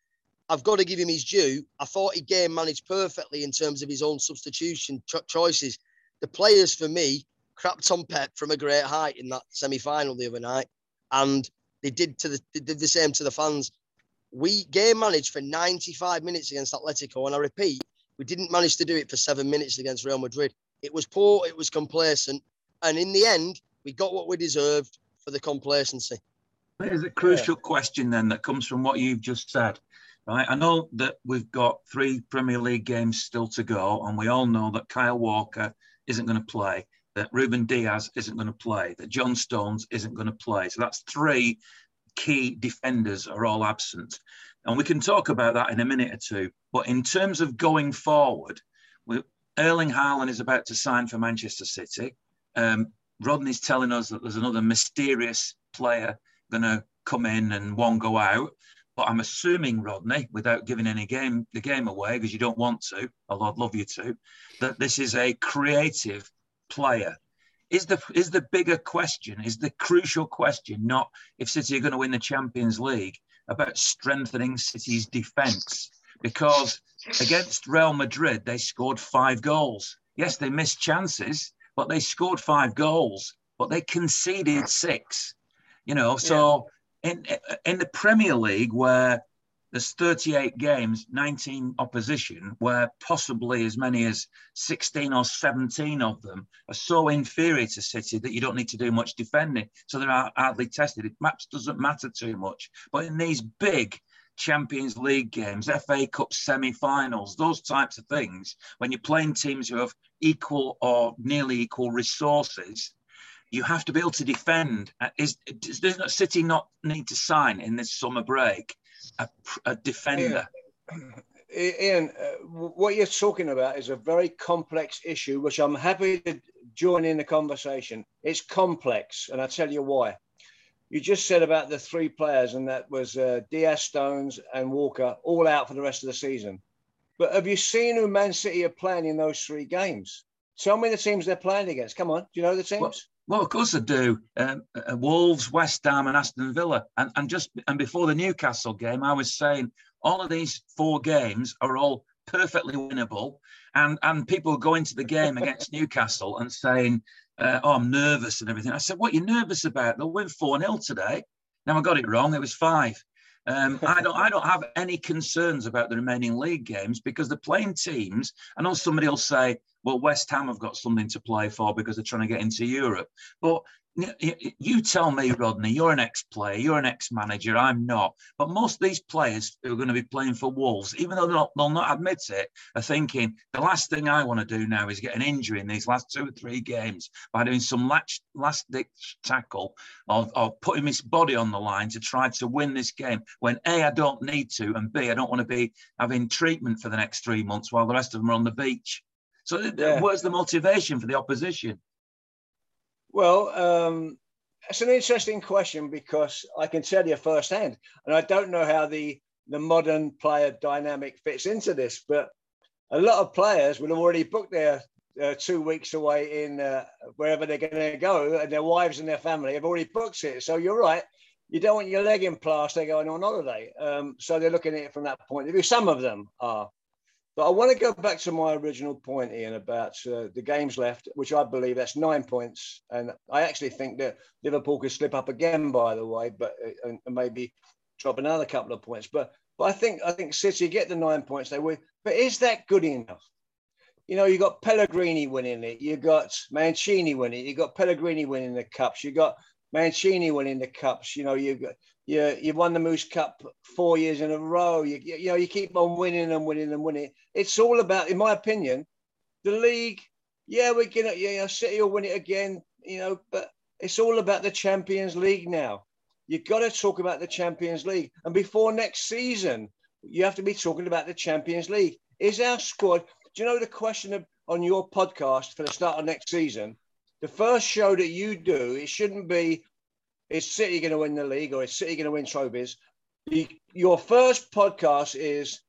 I've got to give him his due. I thought he game managed perfectly in terms of his own substitution cho- choices. The players, for me, crapped on Pep from a great height in that semi final the other night. And they did to the they did the same to the fans we game managed for 95 minutes against Atletico, and I repeat, we didn't manage to do it for seven minutes against Real Madrid. It was poor, it was complacent, and in the end, we got what we deserved for the complacency. There's a crucial yeah. question then that comes from what you've just said. Right, I know that we've got three Premier League games still to go, and we all know that Kyle Walker isn't going to play, that Ruben Dias isn't going to play, that John Stones isn't going to play. So that's three key defenders are all absent. And we can talk about that in a minute or two. But in terms of going forward, we, Erling Haaland is about to sign for Manchester City. Um, Rodney's telling us that there's another mysterious player going to come in and one go out. But I'm assuming, Rodney, without giving any game the game away, because you don't want to, although I'd love you to, that this is a creative player is the is the bigger question, is the crucial question, not if City are going to win the Champions League, about strengthening City's defence. Because against Real Madrid, they scored five goals. Yes, they missed chances, but they scored five goals. but they conceded six. You know, so yeah. in in the Premier League where there's 38 games, 19 opposition, where possibly as many as 16 or 17 of them are so inferior to City that you don't need to do much defending. So they're hardly tested. It maps doesn't matter too much. But in these big Champions League games, FA Cup semi-finals, those types of things, when you're playing teams who have equal or nearly equal resources, you have to be able to defend. Uh, is does not City not need to sign in this summer break a, a defender? Ian, uh, what you're talking about is a very complex issue, which I'm happy to join in the conversation. It's complex, and I'll tell you why. You just said about the three players, and that was uh, Dias, Stones, and Walker, all out for the rest of the season. But have you seen who Man City are playing in those three games? Tell me the teams they're playing against. Come on, do you know the teams? Well, well, of course I do. Um, uh, Wolves, West Ham, and Aston Villa, and, and just and before the Newcastle game, I was saying all of these four games are all perfectly winnable, and and people go into the game against Newcastle and saying, uh, "Oh, I'm nervous and everything." I said, "What are you nervous about? They'll win four 0 today." Now I got it wrong. It was five. Um, I don't I don't have any concerns about the remaining league games because the playing teams. I know somebody will say, well, West Ham have got something to play for because they're trying to get into Europe. But you tell me, Rodney, you're an ex-player, you're an ex-manager, I'm not. But most of these players who are going to be playing for Wolves, even though they'll not, they'll not admit it, are thinking the last thing I want to do now is get an injury in these last two or three games by doing some last, last ditch tackle or, or putting his body on the line to try to win this game when A, I don't need to, and B, I don't want to be having treatment for the next three months while the rest of them are on the beach. So yeah. where's the motivation for the opposition? Well, um, it's an interesting question because I can tell you firsthand, and I don't know how the the modern player dynamic fits into this, but a lot of players will have already booked their uh, two weeks away in uh, wherever they're going to go, and their wives and their family have already booked it. So you're right. You don't want your leg in plaster going on holiday. Um, so they're looking at it from that point of view. Some of them are. But I want to go back to my original point, Ian, about uh, the games left, which I believe that's nine points. And I actually think that Liverpool could slip up again, by the way, but uh, and, maybe drop another couple of points. But but I think I think City get the nine points they win. But is that good enough? You know, you got Pellegrini winning it, you got Mancini winning it, you got Pellegrini winning the cups, you got Mancini winning the cups. You know, you got you you've won the Moose Cup four years in a row. You, you know, you keep on winning and winning and winning. It's all about, in my opinion, the league. Yeah, we're gonna, yeah, City will win it again. You know, but it's all about the Champions League now. You've got to talk about the Champions League, and before next season, you have to be talking about the Champions League. Is our squad? Do you know the question of, on your podcast for the start of next season? The first show that you do, it shouldn't be is City going to win the league or is City going to win trophies? The, your first podcast is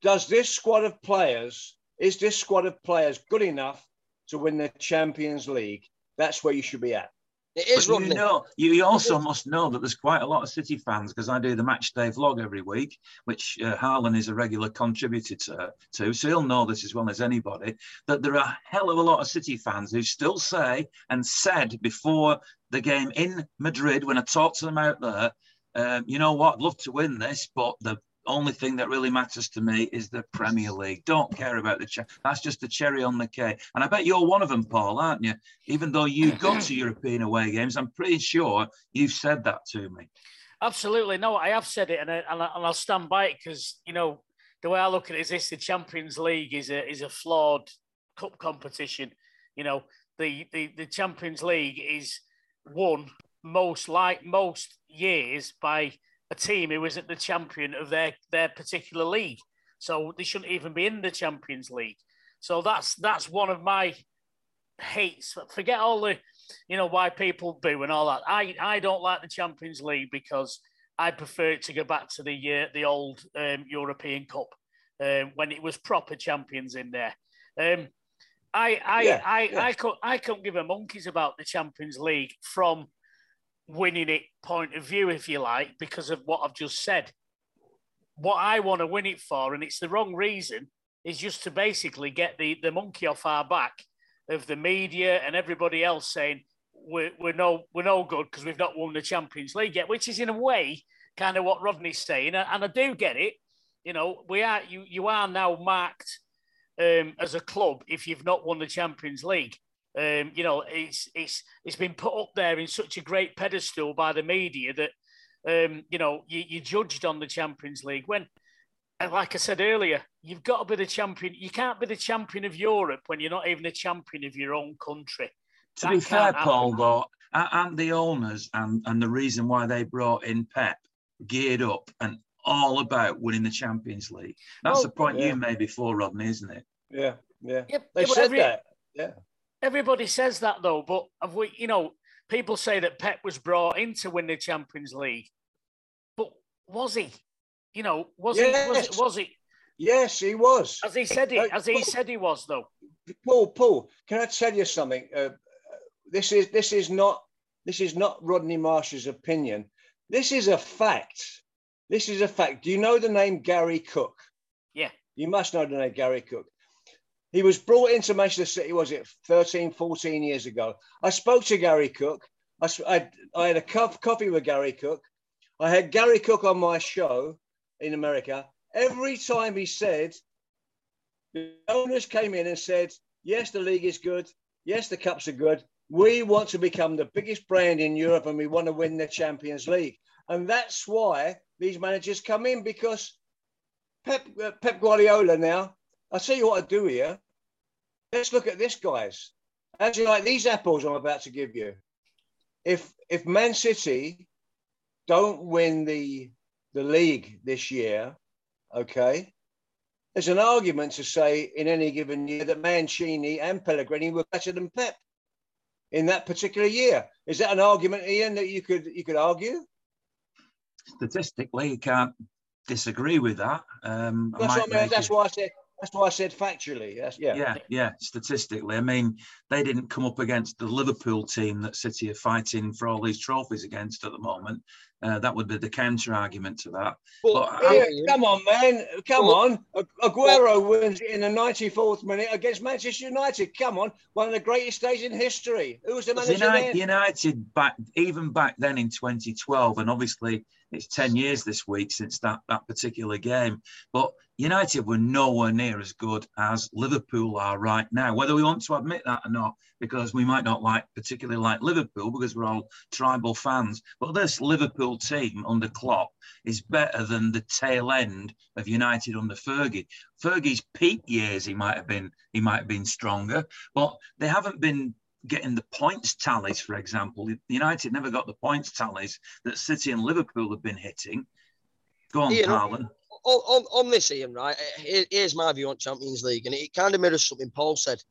Does this squad of players, is this squad of players good enough to win the Champions League? That's where you should be at. It is, you know, you also must know that there's quite a lot of City fans because I do the match day vlog every week, which uh, Harlan is a regular contributor to, to, so he'll know this as well as anybody. That there are a hell of a lot of City fans who still say and said before the game in Madrid when I talked to them out there, um, you know what, I'd love to win this, but the only thing that really matters to me is the Premier League. Don't care about the ch- that's just the cherry on the cake. And I bet you're one of them, Paul, aren't you? Even though you go to European away games, I'm pretty sure you've said that to me. Absolutely, no, I have said it, and, I, and, I, will stand by it because you know the way I look at it is this: the Champions League is a is a flawed cup competition. You know, the the, the Champions League is won most like most years by a team who isn't the champion of their their particular league. So they shouldn't even be in the Champions League. So that's that's one of my hates. Forget all the, you know, why people boo and all that. I I don't like the Champions League because I prefer it to go back to the uh, the old um, European Cup um, when it was proper champions in there. Um, I I yeah, I, yeah. I, could I couldn't give a monkeys about the Champions League from winning it point of view, if you like, because of what I've just said. What I want to win it for, and it's the wrong reason, is just to basically get the, the monkey off our back of the media and everybody else saying, we're, we're no we're no good because we've not won the Champions League yet, which is in a way kind of what Rodney's saying, and I do get it. You know, we are you you are now marked um, as a club if you've not won the Champions League. Um, you know, it's it's it's been put up there in such a great pedestal by the media that um, you know you, you judged on the Champions League when. And like I said earlier, you've got to be the champion. You can't be the champion of Europe when you're not even the champion of your own country. To that be fair, Paul, though, and the owners and, and the reason why they brought in Pep geared up and all about winning the Champions League. That's well, the point yeah. you made before, Rodney, isn't it? Yeah, yeah. yeah they said every, that. Yeah. Everybody says that though, but have we, you know, people say that Pep was brought in to win the Champions League, but was he? You know, was yes. he? Was, it, was he? Yes, he was. As he said he, uh, as he Paul, said he was though. Paul, Paul, can I tell you something? Uh, this is this is not this is not Rodney Marsh's opinion. This is a fact. This is a fact. Do you know the name Gary Cook? Yeah. You must know the name Gary Cook. He was brought into Manchester City, was it 13, 14 years ago? I spoke to Gary Cook. I, I, I had a cup, coffee with Gary Cook. I had Gary Cook on my show in America. Every time he said, the owners came in and said, yes, the league is good. Yes, the cups are good. We want to become the biggest brand in Europe and we want to win the Champions League. And that's why these managers come in because Pep, uh, Pep Guardiola now, tell you what I do here. Let's look at this, guys. As you like these apples I'm about to give you. If if Man City don't win the the league this year, okay, there's an argument to say in any given year that Mancini and Pellegrini were better than Pep in that particular year. Is that an argument, Ian, that you could you could argue? Statistically, you can't disagree with that. Um, that's, what I mean. that's why I said that's why I said factually. Yes, yeah. Yeah, yeah. Statistically, I mean, they didn't come up against the Liverpool team that City are fighting for all these trophies against at the moment. Uh, that would be the counter argument to that. Well, but, yeah, come on, man. Come well, on. Aguero well, wins in the 94th minute against Manchester United. Come on. One of the greatest days in history. Who was the manager United, United back, even back then in 2012, and obviously it's 10 years this week since that, that particular game. But United were nowhere near as good as Liverpool are right now, whether we want to admit that or not, because we might not like particularly like Liverpool because we're all tribal fans. But this Liverpool team under Klopp is better than the tail end of United under Fergie. Fergie's peak years, he might have been he might have been stronger, but they haven't been getting the points tallies, for example. United never got the points tallies that City and Liverpool have been hitting. Go on, Ian. On, on, on this, Ian, right? Here's my view on Champions League, and it kind of mirrors something Paul said.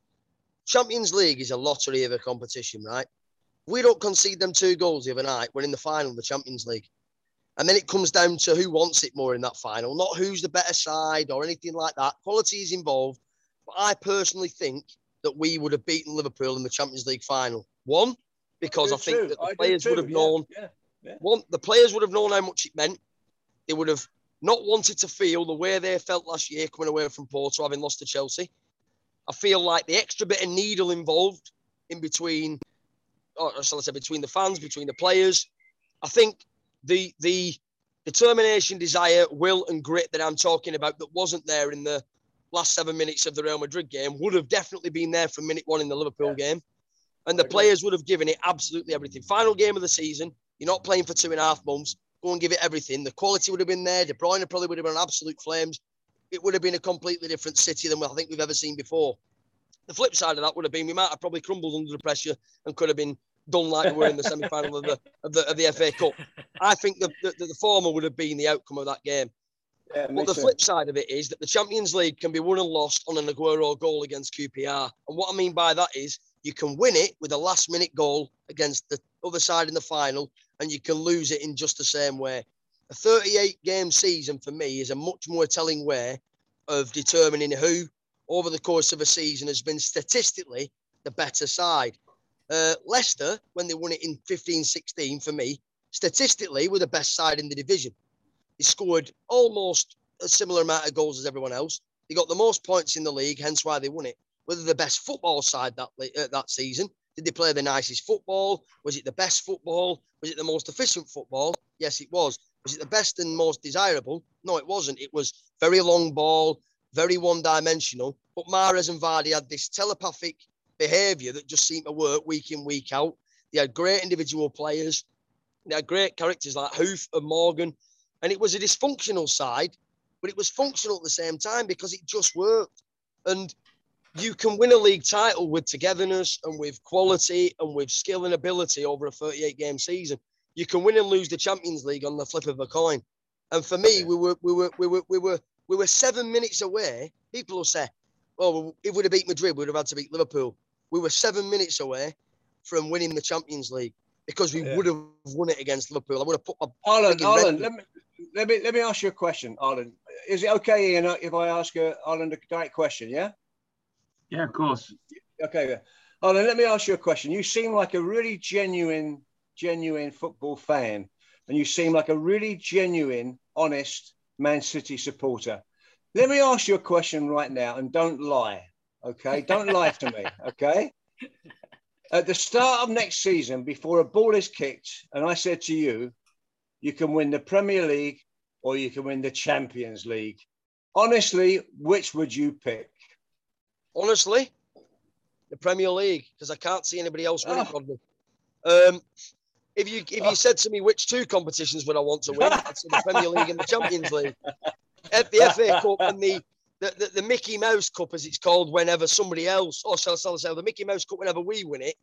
Champions League is a lottery of a competition, right? we don't concede them two goals the other night, we're in the final of the Champions League. And then it comes down to who wants it more in that final, not who's the better side or anything like that. Quality is involved. But I personally think that we would have beaten Liverpool in the Champions League final. One, because I, I think too. that the I players would have known. Yeah. Yeah. One, the players would have known how much it meant. They would have not wanted to feel the way they felt last year coming away from Porto, having lost to Chelsea. I feel like the extra bit of needle involved in between, or shall I say, between the fans, between the players. I think the the determination, desire, will, and grit that I'm talking about that wasn't there in the last seven minutes of the Real Madrid game would have definitely been there from minute one in the Liverpool yeah. game. And the players would have given it absolutely everything. Final game of the season, you're not playing for two and a half months. Go and give it everything. The quality would have been there. De Bruyne probably would have been absolute flames. It would have been a completely different city than I think we've ever seen before. The flip side of that would have been we might have probably crumbled under the pressure and could have been done like we were in the semi-final of the of the, of the FA Cup. I think the, the, the former would have been the outcome of that game. Yeah, but the flip side of it is that the Champions League can be won and lost on an Aguero goal against QPR. And what I mean by that is you can win it with a last minute goal against the other side in the final, and you can lose it in just the same way. A 38 game season for me is a much more telling way of determining who, over the course of a season, has been statistically the better side. Uh, Leicester, when they won it in 15 16, for me, statistically were the best side in the division. He scored almost a similar amount of goals as everyone else. They got the most points in the league, hence why they won it. Whether the best football side that uh, that season, Did they play the nicest football? Was it the best football? Was it the most efficient football? Yes, it was. Was it the best and most desirable? No, it wasn't. It was very long ball, very one dimensional. But Mahrez and Vardy had this telepathic behaviour that just seemed to work week in, week out. They had great individual players. They had great characters like Huth and Morgan. And it was a dysfunctional side, but it was functional at the same time because it just worked. And you can win a league title with togetherness and with quality and with skill and ability over a 38 game season. You can win and lose the Champions League on the flip of a coin. And for me, we were we were we were we were we were seven minutes away. People will say, "Oh, if we'd have beat Madrid, we'd have had to beat Liverpool." We were seven minutes away from winning the Champions League because we yeah. would have won it against Liverpool. I would have put my Arlen. Arlen, let me let me let me ask you a question, Arlen. Is it okay, Ian, if I ask you, Arlen, a direct question? Yeah. Yeah, of course. Okay. Arlen, let me ask you a question. You seem like a really genuine, genuine football fan, and you seem like a really genuine, honest Man City supporter. Let me ask you a question right now, and don't lie. Okay, don't lie to me. Okay. At the start of next season, before a ball is kicked, and I said to you, you can win the Premier League or you can win the Champions League. Honestly, which would you pick? Honestly, the Premier League, because I can't see anybody else winning. Oh. Um, if you if you said to me which two competitions would I want to win, I'd say the Premier League and the Champions League. The FA Cup and the the, the, the, Mickey Mouse Cup, as it's called, whenever somebody else, or shall I say, the Mickey Mouse Cup, whenever we win it,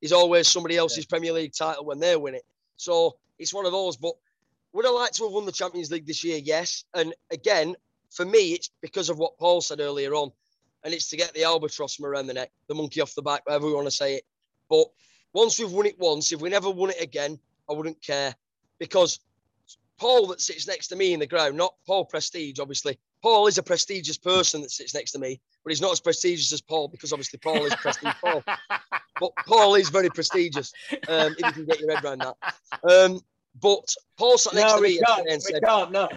is always somebody else's yeah. Premier League title when they win it. So it's one of those. But would I like to have won the Champions League this year? Yes. And again, for me, it's because of what Paul said earlier on, and it's to get the albatross from around the neck, the monkey off the back, whatever we want to say it. But once we've won it once, if we never won it again, I wouldn't care because Paul that sits next to me in the ground, not Paul Prestige, obviously. Paul is a prestigious person that sits next to me, but he's not as prestigious as Paul because obviously Paul is prestige Paul. But Paul is very prestigious, um, if you can get your head around that. Um, but Paul sat next no, to me and said, no.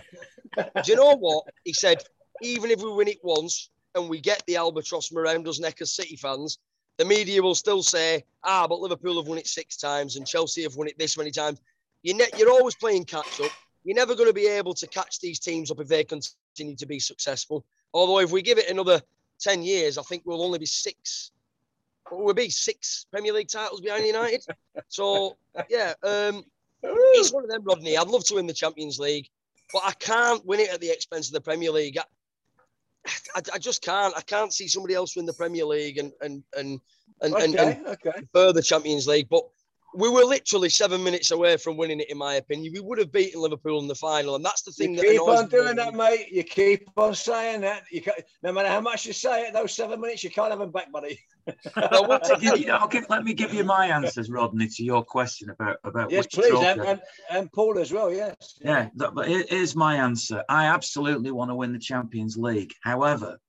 Do you know what? He said, even if we win it once and we get the albatross around us neck as City fans, the media will still say, ah, but Liverpool have won it six times and Chelsea have won it this many times. You're, ne- you're always playing catch up. You're never going to be able to catch these teams up if they continue to be successful. Although, if we give it another 10 years, I think we'll only be six. We'll be six Premier League titles behind United. so, yeah, um, it's one of them, Rodney. I'd love to win the Champions League, but I can't win it at the expense of the Premier League. I, I, I just can't. I can't see somebody else win the Premier League and and and and, okay, and, and okay. further Champions League. But we were literally seven minutes away from winning it, in my opinion. We would have beaten Liverpool in the final, and that's the thing. You keep on doing that, mate. You keep on saying that. You can, no matter how much you say it, those seven minutes, you can't have them back, buddy. no, we'll you, I'll give, let me give you my answers, Rodney, to your question about about yes, please, and, and, and, Paul as well. Yes. Yeah, that, but here's my answer. I absolutely want to win the Champions League. However,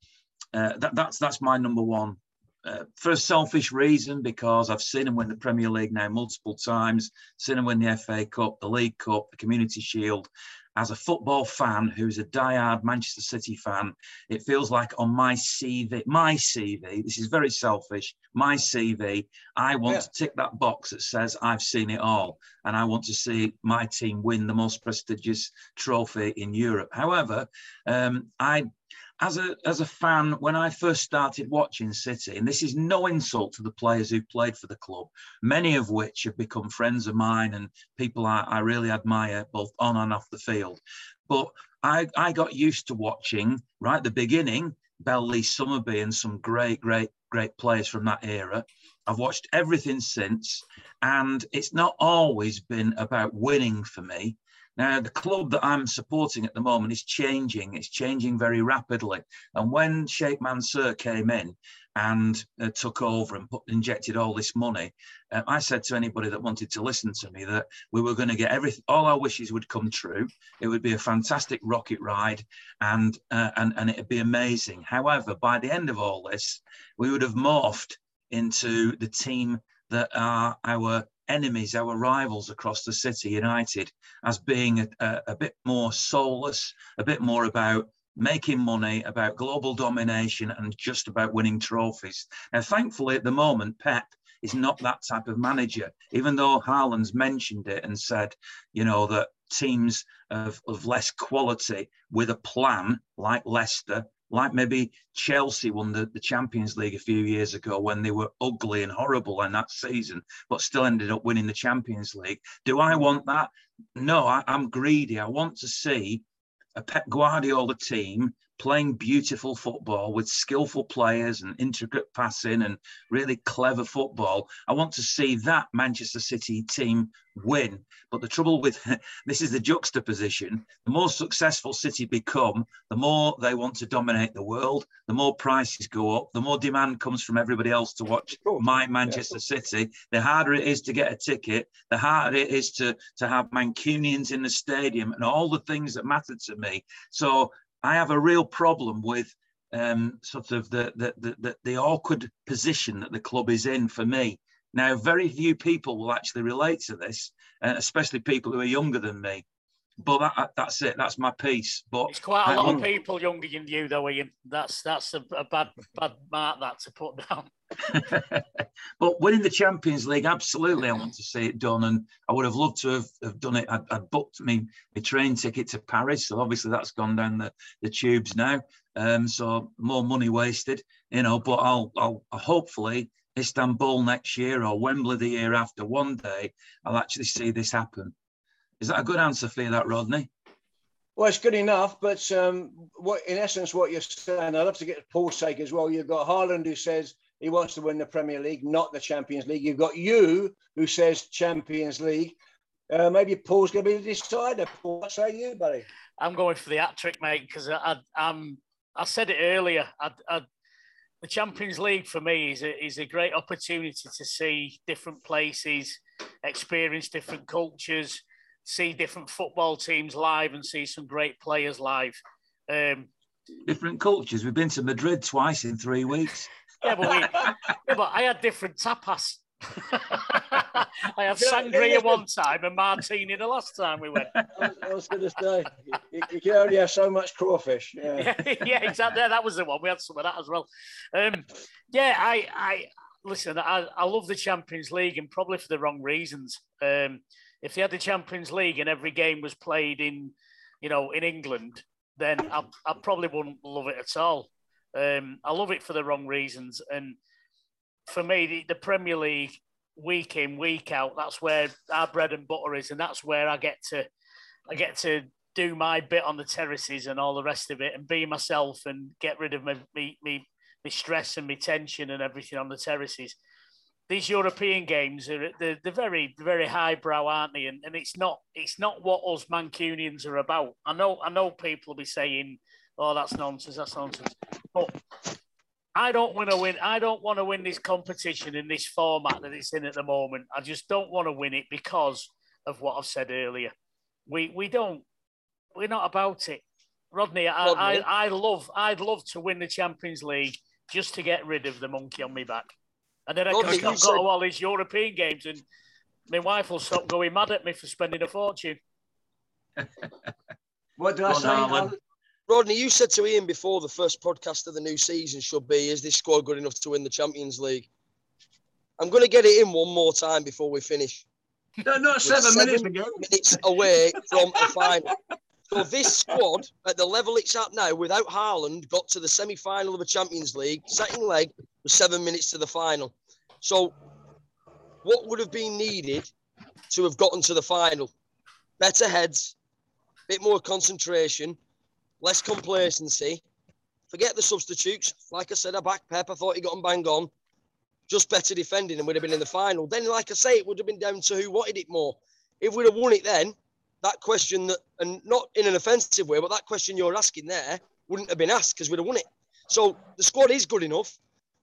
uh, that, that's that's my number one uh, for a selfish reason because I've seen him win the Premier League now multiple times, seen him win the FA Cup, the League Cup, the Community Shield. As a football fan who's a die-hard Manchester City fan, it feels like on my CV, my CV, this is very selfish, my CV, I want yeah. to tick that box that says I've seen it all and I want to see my team win the most prestigious trophy in Europe. However, um, I as a as a fan, when I first started watching City, and this is no insult to the players who played for the club, many of which have become friends of mine and people I, I really admire both on and off the field. But I, I got used to watching right at the beginning Bell Lee Summerbee and some great, great, great players from that era. I've watched everything since, and it's not always been about winning for me. Now, the club that I'm supporting at the moment is changing. It's changing very rapidly. And when Sheikh Mansour came in and uh, took over and put, injected all this money, uh, I said to anybody that wanted to listen to me that we were going to get everything, all our wishes would come true. It would be a fantastic rocket ride and, uh, and, and it'd be amazing. However, by the end of all this, we would have morphed into the team that are our enemies, our rivals across the city, United, as being a, a, a bit more soulless, a bit more about making money, about global domination, and just about winning trophies. Now, thankfully, at the moment, Pep is not that type of manager. Even though Haaland's mentioned it and said, you know, that teams of, of less quality with a plan like Leicester like maybe Chelsea won the, the Champions League a few years ago when they were ugly and horrible in that season, but still ended up winning the Champions League. Do I want that? No, I, I'm greedy. I want to see a Pep Guardiola team playing beautiful football with skillful players and intricate passing and really clever football. I want to see that Manchester City team win. But the trouble with this is the juxtaposition. The more successful City become, the more they want to dominate the world, the more prices go up, the more demand comes from everybody else to watch my Manchester yeah. City. The harder it is to get a ticket, the harder it is to, to have Mancunians in the stadium and all the things that matter to me. So I have a real problem with um, sort of the, the, the, the, awkward position that the club is in for me. Now, very few people will actually relate to this, uh, especially people who are younger than me. But that, that's it. That's my piece. But it's quite a lot of people younger than you, though, Ian. That's that's a, a bad bad mark that to put down. but winning the Champions League, absolutely, I want to see it done, and I would have loved to have, have done it. I'd, I'd booked me a train ticket to Paris, so obviously that's gone down the, the tubes now. Um, so more money wasted, you know. But I'll, I'll hopefully Istanbul next year or Wembley the year after. One day, I'll actually see this happen. Is that a good answer for you, that Rodney? Well, it's good enough, but um, what in essence what you're saying, I'd love to get Paul's take as well. You've got Harlan who says he wants to win the Premier League, not the Champions League. You've got you who says Champions League. Uh, maybe Paul's going to be the decider. Paul, what say you, buddy? I'm going for the hat trick, mate, because I, I, I said it earlier. I, I, the Champions League for me is a, is a great opportunity to see different places, experience different cultures, see different football teams live, and see some great players live. Um, different cultures. We've been to Madrid twice in three weeks. Yeah, but, we, yeah, but I had different tapas. I had sangria one time and martini the last time we went. I was, going to say, you, you, can only have so much crawfish. Yeah, yeah, yeah, exactly. That was the one. We had some of that as well. Um, yeah, I, I listen. I, I love the Champions League, and probably for the wrong reasons. Um, if they had the Champions League and every game was played in, you know, in England, then I, I probably wouldn't love it at all. Um, I love it for the wrong reasons. And for me, the, the, Premier League, week in, week out, that's where our bread and butter is, and that's where I get to, I get to do my bit on the terraces and all the rest of it, and be myself and get rid of my me me, me stress and my tension and everything on the terraces. These European games are they're, they're very very highbrow, aren't they? And, and it's not it's not what us Mancunians are about. I know I know people will be saying oh, that's nonsense, that's nonsense. But I don't want to win. I don't want to win this competition in this format that it's in at the moment. I just don't want to win it because of what I've said earlier. We we don't. We're not about it, Rodney. I, Rodney. I, I love. I'd love to win the Champions League just to get rid of the monkey on my back, and then Rodney, I can go said... to all these European games, and my wife will stop going mad at me for spending a fortune. what do I say? Alan? Rodney, you said to Ian before the first podcast of the new season should be Is this squad good enough to win the Champions League? I'm going to get it in one more time before we finish. No, not seven, seven minutes ago. Minutes away from the final. So this squad, at the level it's at now, without Haaland, got to the semi-final of the Champions League. Second leg was seven minutes to the final. So, what would have been needed to have gotten to the final? Better heads, a bit more concentration, less complacency. Forget the substitutes. Like I said, I back Pep. I thought he got them bang on. Just better defending and we'd have been in the final. Then, like I say, it would have been down to who wanted it more. If we'd have won it then, that question that, and not in an offensive way, but that question you're asking there wouldn't have been asked because we'd have won it. So the squad is good enough,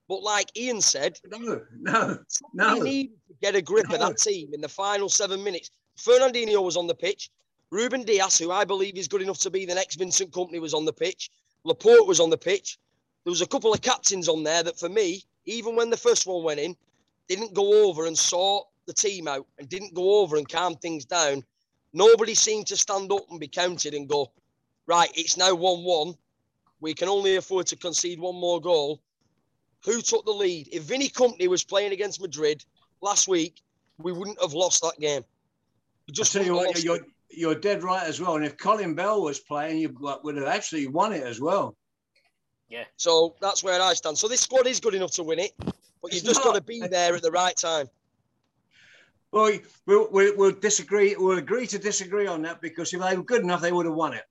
but like Ian said, no, no, no. We need to get a grip no. of that team in the final seven minutes. Fernandinho was on the pitch. Ruben Dias, who I believe is good enough to be the next Vincent Kompany, was on the pitch. Laporte was on the pitch. There was a couple of captains on there that, for me, even when the first one went in, didn't go over and sort the team out and didn't go over and calm things down. Nobody seemed to stand up and be counted and go, right, it's now 1 1. We can only afford to concede one more goal. who took the lead. If Vinny Kompany was playing against Madrid last week, we wouldn't have lost that game. We just tell you what, you're, you're dead right as well. And if Colin Bell was playing, you would have actually won it as well. Yeah. So that's where I stand. So this squad is good enough to win it, but you've just got to be there at the right time. Well, we'll, we'll, we'll disagree. We'll agree to disagree on that because if they were good enough, they would have won it.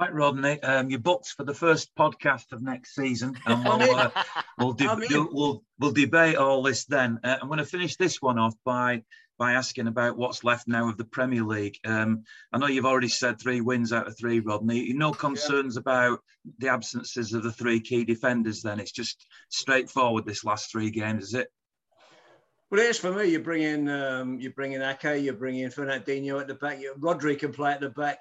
Right, Rodney, um, you're booked for the first podcast of next season, and we'll uh, we'll, de- we'll, we'll debate all this then. Uh, I'm going to finish this one off by by asking about what's left now of the Premier League. Um, I know you've already said three wins out of three, Rodney. No concerns yeah. about the absences of the three key defenders. Then it's just straightforward this last three games, is it? Well, it is for me. You bring in um, you bring in Ake, you bring in Fernandinho at the back. Rodri can play at the back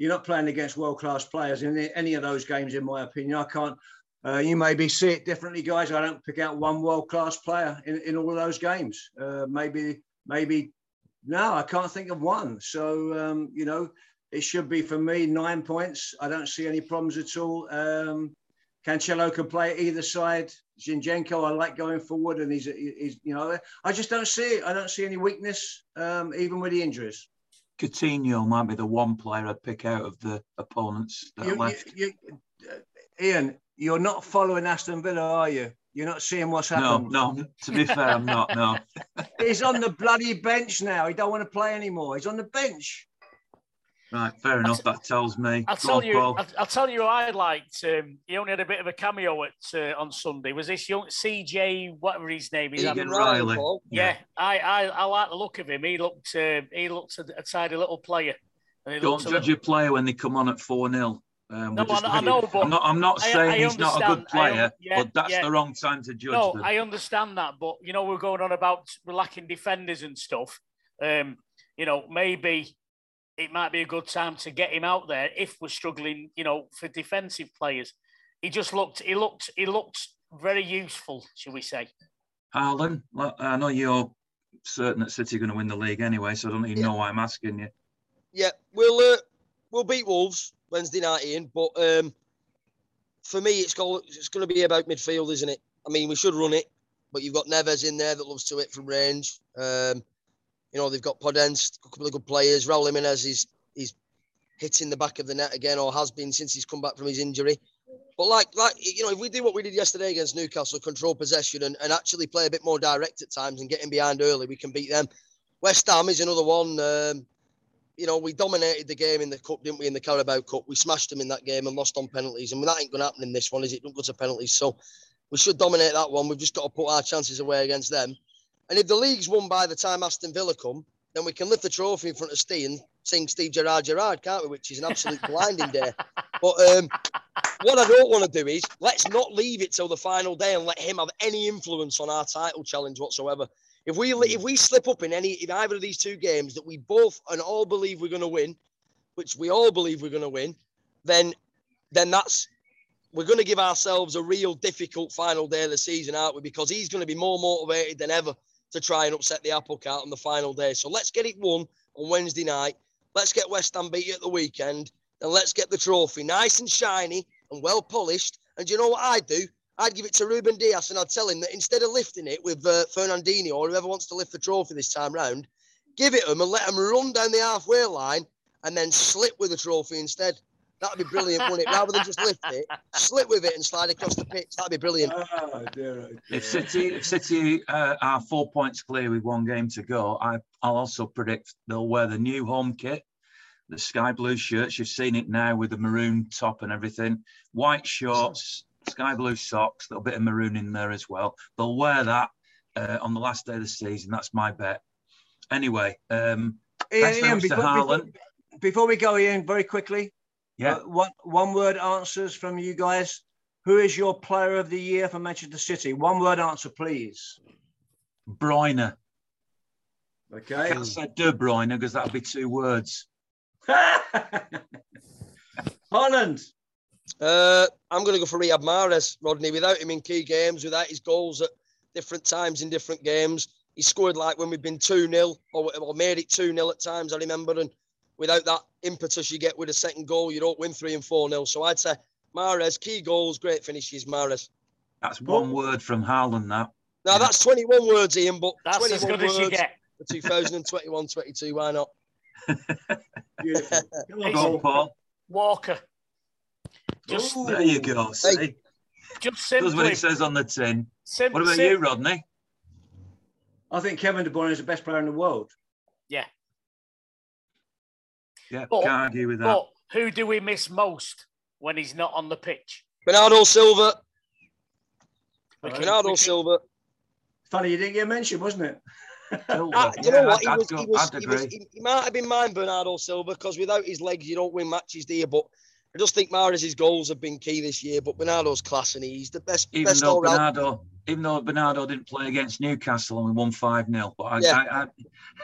you're not playing against world class players in any of those games, in my opinion. I can't. Uh, you maybe see it differently, guys. I don't pick out one world class player in, in all of those games. Uh, maybe, maybe, no, I can't think of one. So, um, you know, it should be for me nine points. I don't see any problems at all. Um, Cancelo can play either side. Zinchenko, I like going forward, and he's, he's, you know, I just don't see it. I don't see any weakness, um, even with the injuries. Coutinho might be the one player I'd pick out of the opponents that you, left. You, you, uh, Ian, you're not following Aston Villa, are you? You're not seeing what's happening. No, no. To be fair, I'm not. No. He's on the bloody bench now. He don't want to play anymore. He's on the bench. Right, fair enough. that tells me. I'll tell on, you. I'll, I'll, tell you. I liked. Um, he only had a bit of a cameo at uh, on Sunday. Was this young CJ, whatever his name is? Egan Riley. Yeah, yeah, I, I, I like the look of him. He looked. Uh, he looked a, a tidy little player. Don't judge little... a player when they come on at four 0 um, no, I, I, know, but I'm not, I'm not saying I, I he's not a good player, yeah, but that's yeah. the wrong time to judge. No, them. I understand that, but you know we're going on about we're lacking defenders and stuff. Um, you know, maybe it might be a good time to get him out there if we're struggling, you know, for defensive players. He just looked, he looked, he looked very useful, shall we say? Harlan, I know you're certain that City are going to win the league anyway, so I don't even yeah. know why I'm asking you. Yeah, we'll uh, we'll beat Wolves Wednesday night, Ian. But um, for me, it's going it's going to be about midfield, isn't it? I mean, we should run it, but you've got Neves in there that loves to hit from range. Um, you know, they've got Podence, a couple of good players. Raul Jimenez is he's hitting the back of the net again, or has been since he's come back from his injury. But like, like you know, if we do what we did yesterday against Newcastle, control possession and, and actually play a bit more direct at times and getting behind early, we can beat them. West Ham is another one. Um, you know, we dominated the game in the cup, didn't we? In the Carabao Cup, we smashed them in that game and lost on penalties, and that ain't going to happen in this one, is it? Don't go to penalties, so we should dominate that one. We've just got to put our chances away against them. And if the league's won by the time Aston Villa come, then we can lift the trophy in front of Steve and sing Steve Gerrard Gerrard, can't we? Which is an absolute blinding day. But um, what I don't want to do is let's not leave it till the final day and let him have any influence on our title challenge whatsoever. If we if we slip up in any in either of these two games that we both and all believe we're going to win, which we all believe we're going to win, then then that's we're going to give ourselves a real difficult final day of the season, aren't we? Because he's going to be more motivated than ever to try and upset the apple cart on the final day. So let's get it won on Wednesday night. Let's get West Ham beat at the weekend. And let's get the trophy nice and shiny and well polished. And you know what I'd do? I'd give it to Ruben Dias and I'd tell him that instead of lifting it with uh, or whoever wants to lift the trophy this time round, give it him and let him run down the halfway line and then slip with the trophy instead. That'd be brilliant, wouldn't it? Rather than just lift it, slip with it and slide across the pitch. That'd be brilliant. Oh, dear, oh, dear. If City, if City uh, are four points clear with one game to go, I, I'll also predict they'll wear the new home kit, the sky blue shirts. You've seen it now with the maroon top and everything, white shorts, sky blue socks, a little bit of maroon in there as well. They'll wear that uh, on the last day of the season. That's my bet. Anyway, um, Ian, Ian before, before, before we go, Ian, very quickly, yeah. Uh, one, one word answers from you guys. Who is your player of the year for Manchester City? One word answer, please. Bruyne. Okay. I can't say De Bruyne because that'll be two words. Harlan. Uh, I'm going to go for Riyad Mahrez, Rodney. Without him in key games, without his goals at different times in different games, he scored like when we've been 2 0 or, or made it 2 0 at times, I remember. And without that impetus you get with a second goal, you don't win three and four nil. So I'd say Mahrez, key goals, great finishes, Mahrez. That's one word from Harlan. That. Now that's 21 words, Ian, but That's 21 as good words as you get. for 2021 22. Why not? Beautiful. Come on, Go on, Paul. Paul. Walker. Just, Ooh. There you go. See, just simply, does what simply. it says on the tin. sim- What about sim- you, Rodney? I think Kevin De Bruyne is the best player in the world. Yeah, But- can't argue with that. But who do we miss most when he's not on the pitch? Bernardo Silva. We can- Bernardo Silva. Funny you didn't get mentioned, wasn't it? Silva. Ah, you Yeah, know what? I'd- He was, go- he, was, he, was, agree. he, he might have been mine, Bernardo Silva, because without his legs, you don't win matches, do you? But I just think Mahrez's goals have been key this year. But Bernardo's class, and he's the best, even best though. Bernardo, even though Bernardo didn't play against Newcastle and we won five 0 but I, Yeah. I, I,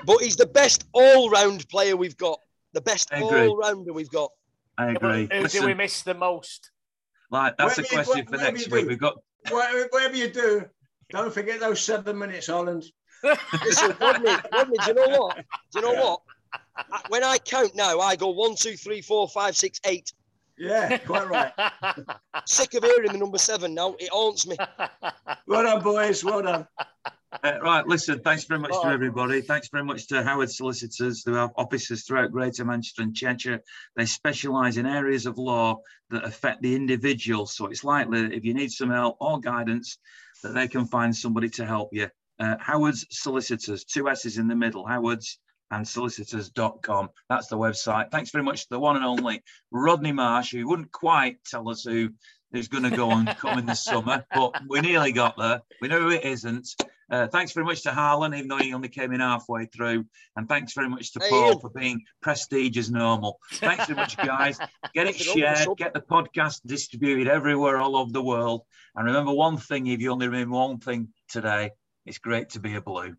But he's the best all round player we've got. The best all rounder we've got. I agree. Who agree. do we miss the most? like that's a Whatever you- question for next week. do. We've got Whatever, whatever you do, don't forget those seven minutes, Holland. Listen, Rodney, Rodney, do you know what? Do you know what? When I count now, I go one, two, three, four, five, six, eight. Yeah, quite right. Sick of hearing the number seven now. It haunts me. Well done, boys. Well done. Uh, right, listen, thanks very much to everybody. Thanks very much to Howard Solicitors, who have offices throughout Greater Manchester and Cheshire. They specialise in areas of law that affect the individual. So it's likely that if you need some help or guidance, that they can find somebody to help you. Uh, Howard's Solicitors, two S's in the middle, Howard's and solicitors.com. That's the website. Thanks very much to the one and only Rodney Marsh, who wouldn't quite tell us who is going to go and come in the summer, but we nearly got there. We know it isn't. Uh, thanks very much to Harlan, even though he only came in halfway through. And thanks very much to Hey, Paul Ian. for being prestige as normal. Thanks very much, guys. Get it Fucking open us shared, get the podcast distributed everywhere all over the world. And remember one thing if you only remember one thing today, it's great to be a blue.